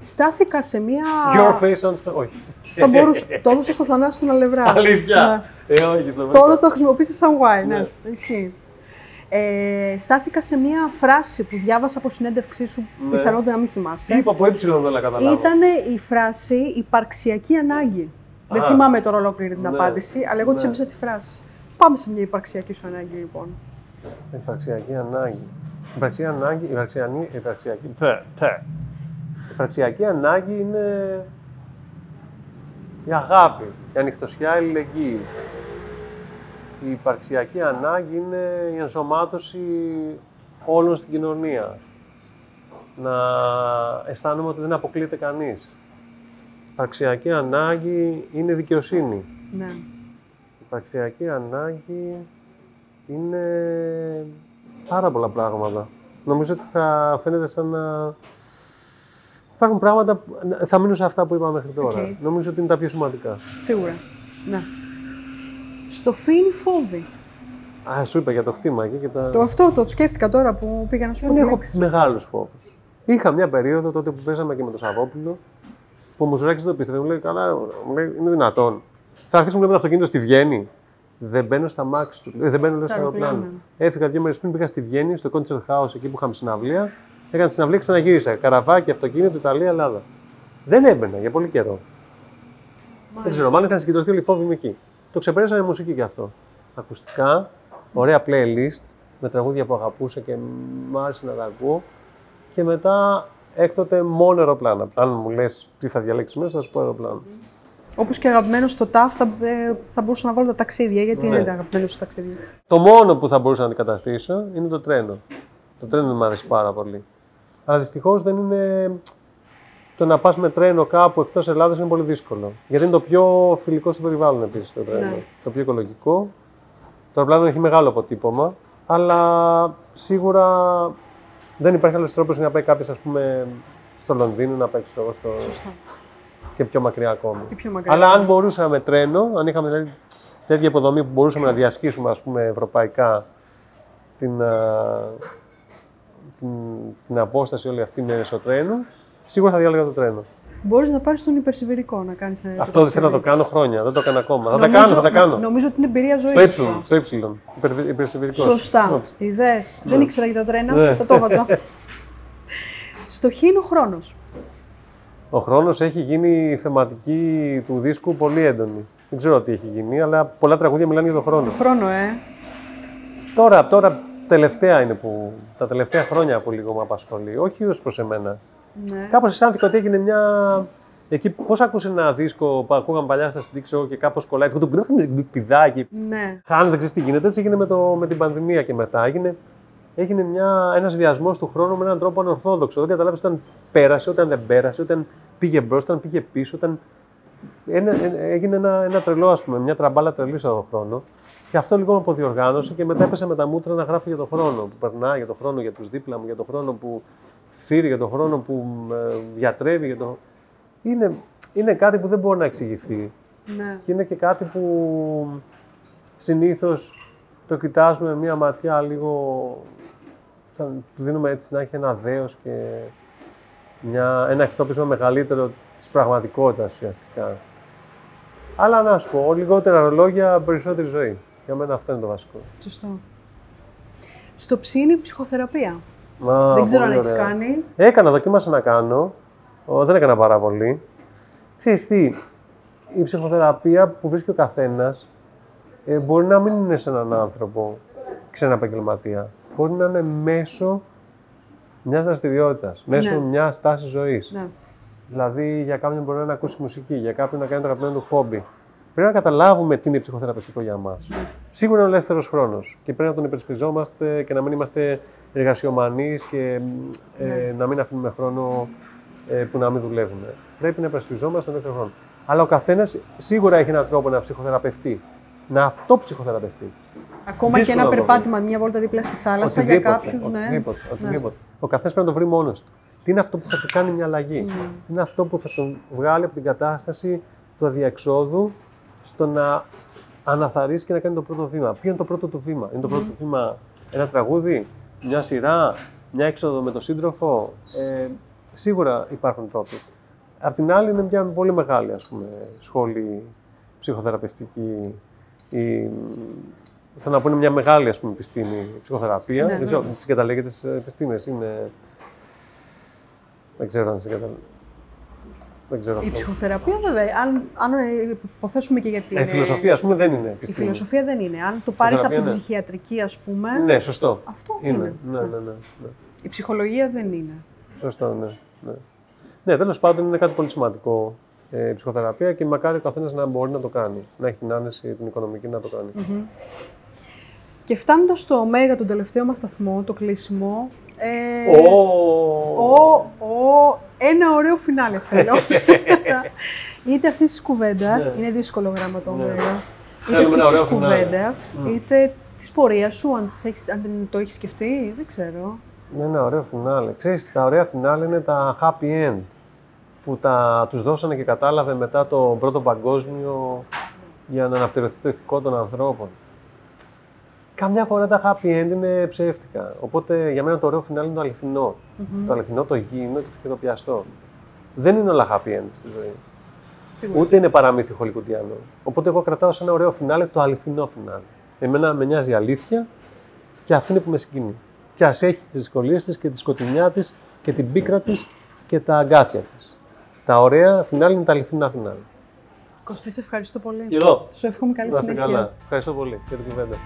στάθηκα σε μία. Your face on stage. Όχι. Θα μπορούσα. το έδωσα στο Θανάση τον Αλευρά. Αλήθεια. Ναι. Ε, όχι, το Το βρήκα. έδωσα, το χρησιμοποίησα σαν wine. Ναι, Ναι. ισχύει. Ε, στάθηκα σε μία φράση που διάβασα από συνέντευξή σου, Ναι. πιθανότητα να μην Τι θυμάσαι. είπα από ύψιλον δεν la καταλάβω. Ήταν η φράση υπαρξιακή ανάγκη. Δεν Α. θυμάμαι τώρα ολόκληρη την Ναι. απάντηση, αλλά εγώ Ναι. τσέπισα τη φράση. Πάμε σε μια υπαρξιακή σου ανάγκη, λοιπόν. Υπαρξιακή ανάγκη. Υπαρξιακή ανάγκη, υπαρξιακή, υπαρξιακή, τε, τε. Υπαρξιακή ανάγκη είναι η αγάπη, η ανοιχτοσιά, η αλληλεγγύη. Η υπαρξιακή ανάγκη είναι η ενσωμάτωση όλων στην κοινωνία. να αισθάνομαι ότι δεν αποκλείεται κανείς. Υπαρξιακή ανάγκη είναι δικαιοσύνη. Ναι. Υπαρξιακή ανάγκη είναι πάρα πολλά πράγματα. Νομίζω ότι θα φαίνεται σαν να... Υπάρχουν πράγματα, που- θα μείνω σε αυτά που είπαμε μέχρι τώρα. Οκ. Νομίζω ότι είναι τα πιο σημαντικά. Σίγουρα. Ναι. Στο Φι, οι φόβοι. Α, σου είπα για το χτήμα εκεί και τα... Το αυτό το σκέφτηκα τώρα που πήγα να σου πω Δεν τη έχω λέξη. μεγάλους φόβους. Είχα μια περίοδο τότε που παίζαμε και με το Σαββόπουλο που ο Μουζουράκης δεν το πίστευε. Μου λέει: Καλά, μου λέει, είναι δυνατόν. Θα έρθεις μου λέει, με το αυτοκίνητο στη Βιέννη. Δεν μπαίνω στα μάξι του. Ε, δεν μπαίνω λέω, Στα στο αεροπλάνο. αεροπλάνα. Έφυγα δύο μέρες πριν, πήγα στη Βιέννη, στο Concert House, εκεί που είχαμε συναυλία. Έκανα τη συναυλία και ξαναγύρισα. Καραβάκι, αυτοκίνητο, Ιταλία, Ελλάδα. Δεν έμπαινα για πολύ καιρό. Δεν ξέρω, μάλλον είχαν συγκεντρωθεί όλοι οι φόβοι μου εκεί. Το ξεπέρασα με μουσική και αυτό. Ακουστικά, ωραία playlist με τραγούδια που αγαπούσα και μ' άρεσε να τα ακούω. Και μετά έκτοτε μόνο αεροπλάνα. Αν μου λες τι θα διαλέξεις μέσα, θα σου πω αεροπλάνο. Όπως και αγαπημένος στο ΤΑΦ θα, ε, θα μπορούσα να βάλω τα ταξίδια. Γιατί Ναι. είναι τα αγαπημένο σου ταξίδια. Το μόνο που θα μπορούσα να αντικαταστήσω είναι το τρένο. Το τρένο μου αρέσει πάρα πολύ. Αλλά δυστυχώς δεν είναι. Το να πας με τρένο κάπου εκτός Ελλάδας είναι πολύ δύσκολο. Γιατί είναι το πιο φιλικό στο περιβάλλον επίσης το τρένο. Ναι. Το πιο οικολογικό. Το αεροπλάνο έχει μεγάλο αποτύπωμα. Αλλά σίγουρα δεν υπάρχει άλλος τρόπος για να πάει κάποιος, ας πούμε, στο Λονδίνο να πάει ξέρω, εγώ, στο... Σωστά. Και πιο μακριά ακόμη. Και πιο μακριά. Αλλά αν μπορούσαμε με τρένο, αν είχαμε δηλαδή τέτοια υποδομή που μπορούσαμε να διασχίσουμε ας πούμε, ευρωπαϊκά την, α, την, την απόσταση όλη αυτή μέσω τρένου, σίγουρα θα διάλεγα το τρένο. Μπορείς να πάρεις τον υπερσιβηρικό να κάνεις. Αυτό δεν θέλω να το κάνω χρόνια, δεν το έκανα ακόμα. Θα τα κάνω, θα τα κάνω. Νομίζω ότι είναι εμπειρία ζωής. Στο ύψιλον, στο ύψιλον. Υπερ- υπερσιβηρικός. Σωστά. Όντως. Ιδέες. Δεν ήξερα για τα τρένα. Ναι. Θα το έβαζα. Στο χ είναι ο χρόνος. Ο χρόνος έχει γίνει η θεματική του δίσκου πολύ έντονη. Δεν ξέρω τι έχει γίνει, αλλά πολλά τραγούδια μιλάνε για τον χρόνο. Το χρόνο, ε. Τώρα, τώρα τελευταία είναι που, τα τελευταία χρόνια που λίγο με απασχολεί, όχι ως προς εμένα. Ναι. Κάπως αισθάνθηκα ότι έγινε μια. Εκεί, πώς ακούσε ένα δίσκο που ακούγαμε παλιά στα CD, ξέρω και κάπως κολλάει. Το πηδάκι. ναι. Χάνει, δεν ξέρεις τι γίνεται. Έτσι έγινε με, το, με την πανδημία και μετά. Έγινε, έγινε μια, ένας βιασμός του χρόνου με έναν τρόπο ανορθόδοξο. Δεν καταλάβεις όταν πέρασε, όταν δεν πέρασε, όταν πήγε μπρος, όταν πήγε πίσω. Όταν... Ένα, ένα- έγινε ένα, ένα τρελό, ας πούμε, μια τραμπάλα τρελή στον χρόνο. Και αυτό λίγο με αποδιοργάνωσε και μετά έπεσα με τα μούτρα να γράφω για τον χρόνο που περνάει, για τον χρόνο για τους δίπλα μου, για τον χρόνο που φθείρει, για τον χρόνο που ε, γιατρεύει. Για το... είναι, είναι κάτι που δεν μπορεί να εξηγηθεί. ναι. Και είναι και κάτι που συνήθως το κοιτάζουμε με μία ματιά λίγο, σαν, του δίνουμε έτσι να έχει ένα δέος και μια, ένα εκτόπισμα μεγαλύτερο της πραγματικότητας ουσιαστικά. Αλλά να σου πω, λιγότερα ρολόγια, περισσότερη ζωή. Για μένα αυτό είναι το βασικό. Σωστό. Στο ψ είναι η ψυχοθεραπεία. Μα, δεν ξέρω αν πολύ έχεις ωραία. κάνει. Έκανα, δοκίμασα να κάνω. Ο, δεν έκανα πάρα πολύ. Ξέρεις τι, η ψυχοθεραπεία που βρίσκει ο καθένας ε, μπορεί να μην είναι σε έναν άνθρωπο, ξένα επαγγελματία. Μπορεί να είναι μέσω μιας δραστηριότητας, μέσω Ναι. μιας τάσης ζωής. Ναι. Δηλαδή, για κάποιον μπορεί να είναι να ακούσει μουσική, για κάποιον να κάνει το αγαπημένο του χόμπι. Πρέπει να καταλάβουμε τι είναι ψυχοθεραπευτικό για μας. Σίγουρα είναι ο ελεύθερος χρόνος και πρέπει να τον υπερσπιζόμαστε και να μην είμαστε εργασιομανείς και ε, Ναι. να μην αφήνουμε χρόνο ε, που να μην δουλεύουμε. Πρέπει να υπερσπιζόμαστε τον ελεύθερο χρόνο. Αλλά ο καθένας σίγουρα έχει έναν τρόπο να ψυχοθεραπευτεί. Να αυτοψυχοθεραπευτεί. Ακόμα και Δύσκολο ένα να το περπάτημα μια βόλτα δίπλα στη θάλασσα για κάποιους. Ναι. Οτιδήποτε, οτιδήποτε. Ο καθένας πρέπει να το βρει μόνος του. Τι είναι αυτό που θα του κάνει μια αλλαγή; Τι είναι αυτό που θα τον βγάλει από την κατάσταση του αδιεξόδου στο να αναθαρίσει και να κάνει το πρώτο βήμα; Ποιο είναι το πρώτο του βήμα; Είναι το πρώτο του βήμα ένα τραγούδι, μια σειρά, μια έξοδο με τον σύντροφο; Ε, σίγουρα υπάρχουν τρόποι. Απ' την άλλη είναι μια πολύ μεγάλη ας πούμε, σχόλη ψυχοθεραπευτική ή θέλω να πω είναι μια μεγάλη ας πούμε, επιστήμη η ψυχοθεραπεία. Ναι, δεν ναι. ξέρω, τις συγκαταλέγεται τις επιστήμες. Είναι... Δεν ξέρω αν συγκαταλέγεται. Δεν ξέρω Η αυτό. ψυχοθεραπεία, βέβαια, αν, αν ε, υποθέσουμε και για την. Ε, Η φιλοσοφία, ας πούμε, δεν είναι Η επιστήμη. φιλοσοφία δεν είναι. Αν το πάρεις από την ναι. ψυχιατρική, ας πούμε. Ναι, σωστό. Αυτό είναι. είναι. Ναι, ναι, ναι, ναι. Η ψυχολογία δεν είναι. Σωστό, ναι. Ναι, ναι τέλος πάντων είναι κάτι πολύ σημαντικό ε, η ψυχοθεραπεία και μακάρι ο καθένας να μπορεί να το κάνει. Να έχει την άνεση, την οικονομική να το κάνει. Και φτάνοντας στο Ωμέγα, τον τελευταίο μας σταθμό, το κλείσιμο, Ε, Ω. ο, ο, ένα ωραίο φινάλε θέλω. είτε αυτής της κουβέντας, Ναι. είναι δύσκολο γράμμα το Ναι. ωμέγα. Είτε Θέλουμε ένα αυτή ωραίο τη φινάλε. κουβέντας, Μμ. είτε της πορείας σου, αν, τις έχεις, αν το έχεις σκεφτεί, δεν ξέρω. Είναι ένα ωραίο φινάλε. Ξέρεις, τα ωραία φινάλε είναι τα happy end που τα, τους δώσανε και κατάλαβε μετά το πρώτο παγκόσμιο για να αναπτερωθεί το ηθικό των ανθρώπων. Καμιά φορά τα happy end είναι ψεύτικα. Οπότε για μένα το ωραίο φινάλε είναι το αληθινό. Το αληθινό, το υγιεινό και το πιαστό. Δεν είναι όλα happy end στη ζωή. Σίγουρα. Ούτε είναι παραμύθι χολικουντιανό. Οπότε εγώ κρατάω σε ένα ωραίο φινάλε το αληθινό φινάλε. Εμένα με νοιάζει η αλήθεια και αυτή είναι που με συγκινεί. Και ας έχει τις δυσκολίες της και τη σκοτεινιά της και την πίκρα της και τα αγκάθια της. Τα ωραία φινάλε είναι τα αληθινά φινάλε. Κωστή, σε ευχαριστώ πολύ. Και εγώ. Σου εύχομαι καλή Να είστε συνέχεια. καλά. Ευχαριστώ πολύ για την κουβέντα.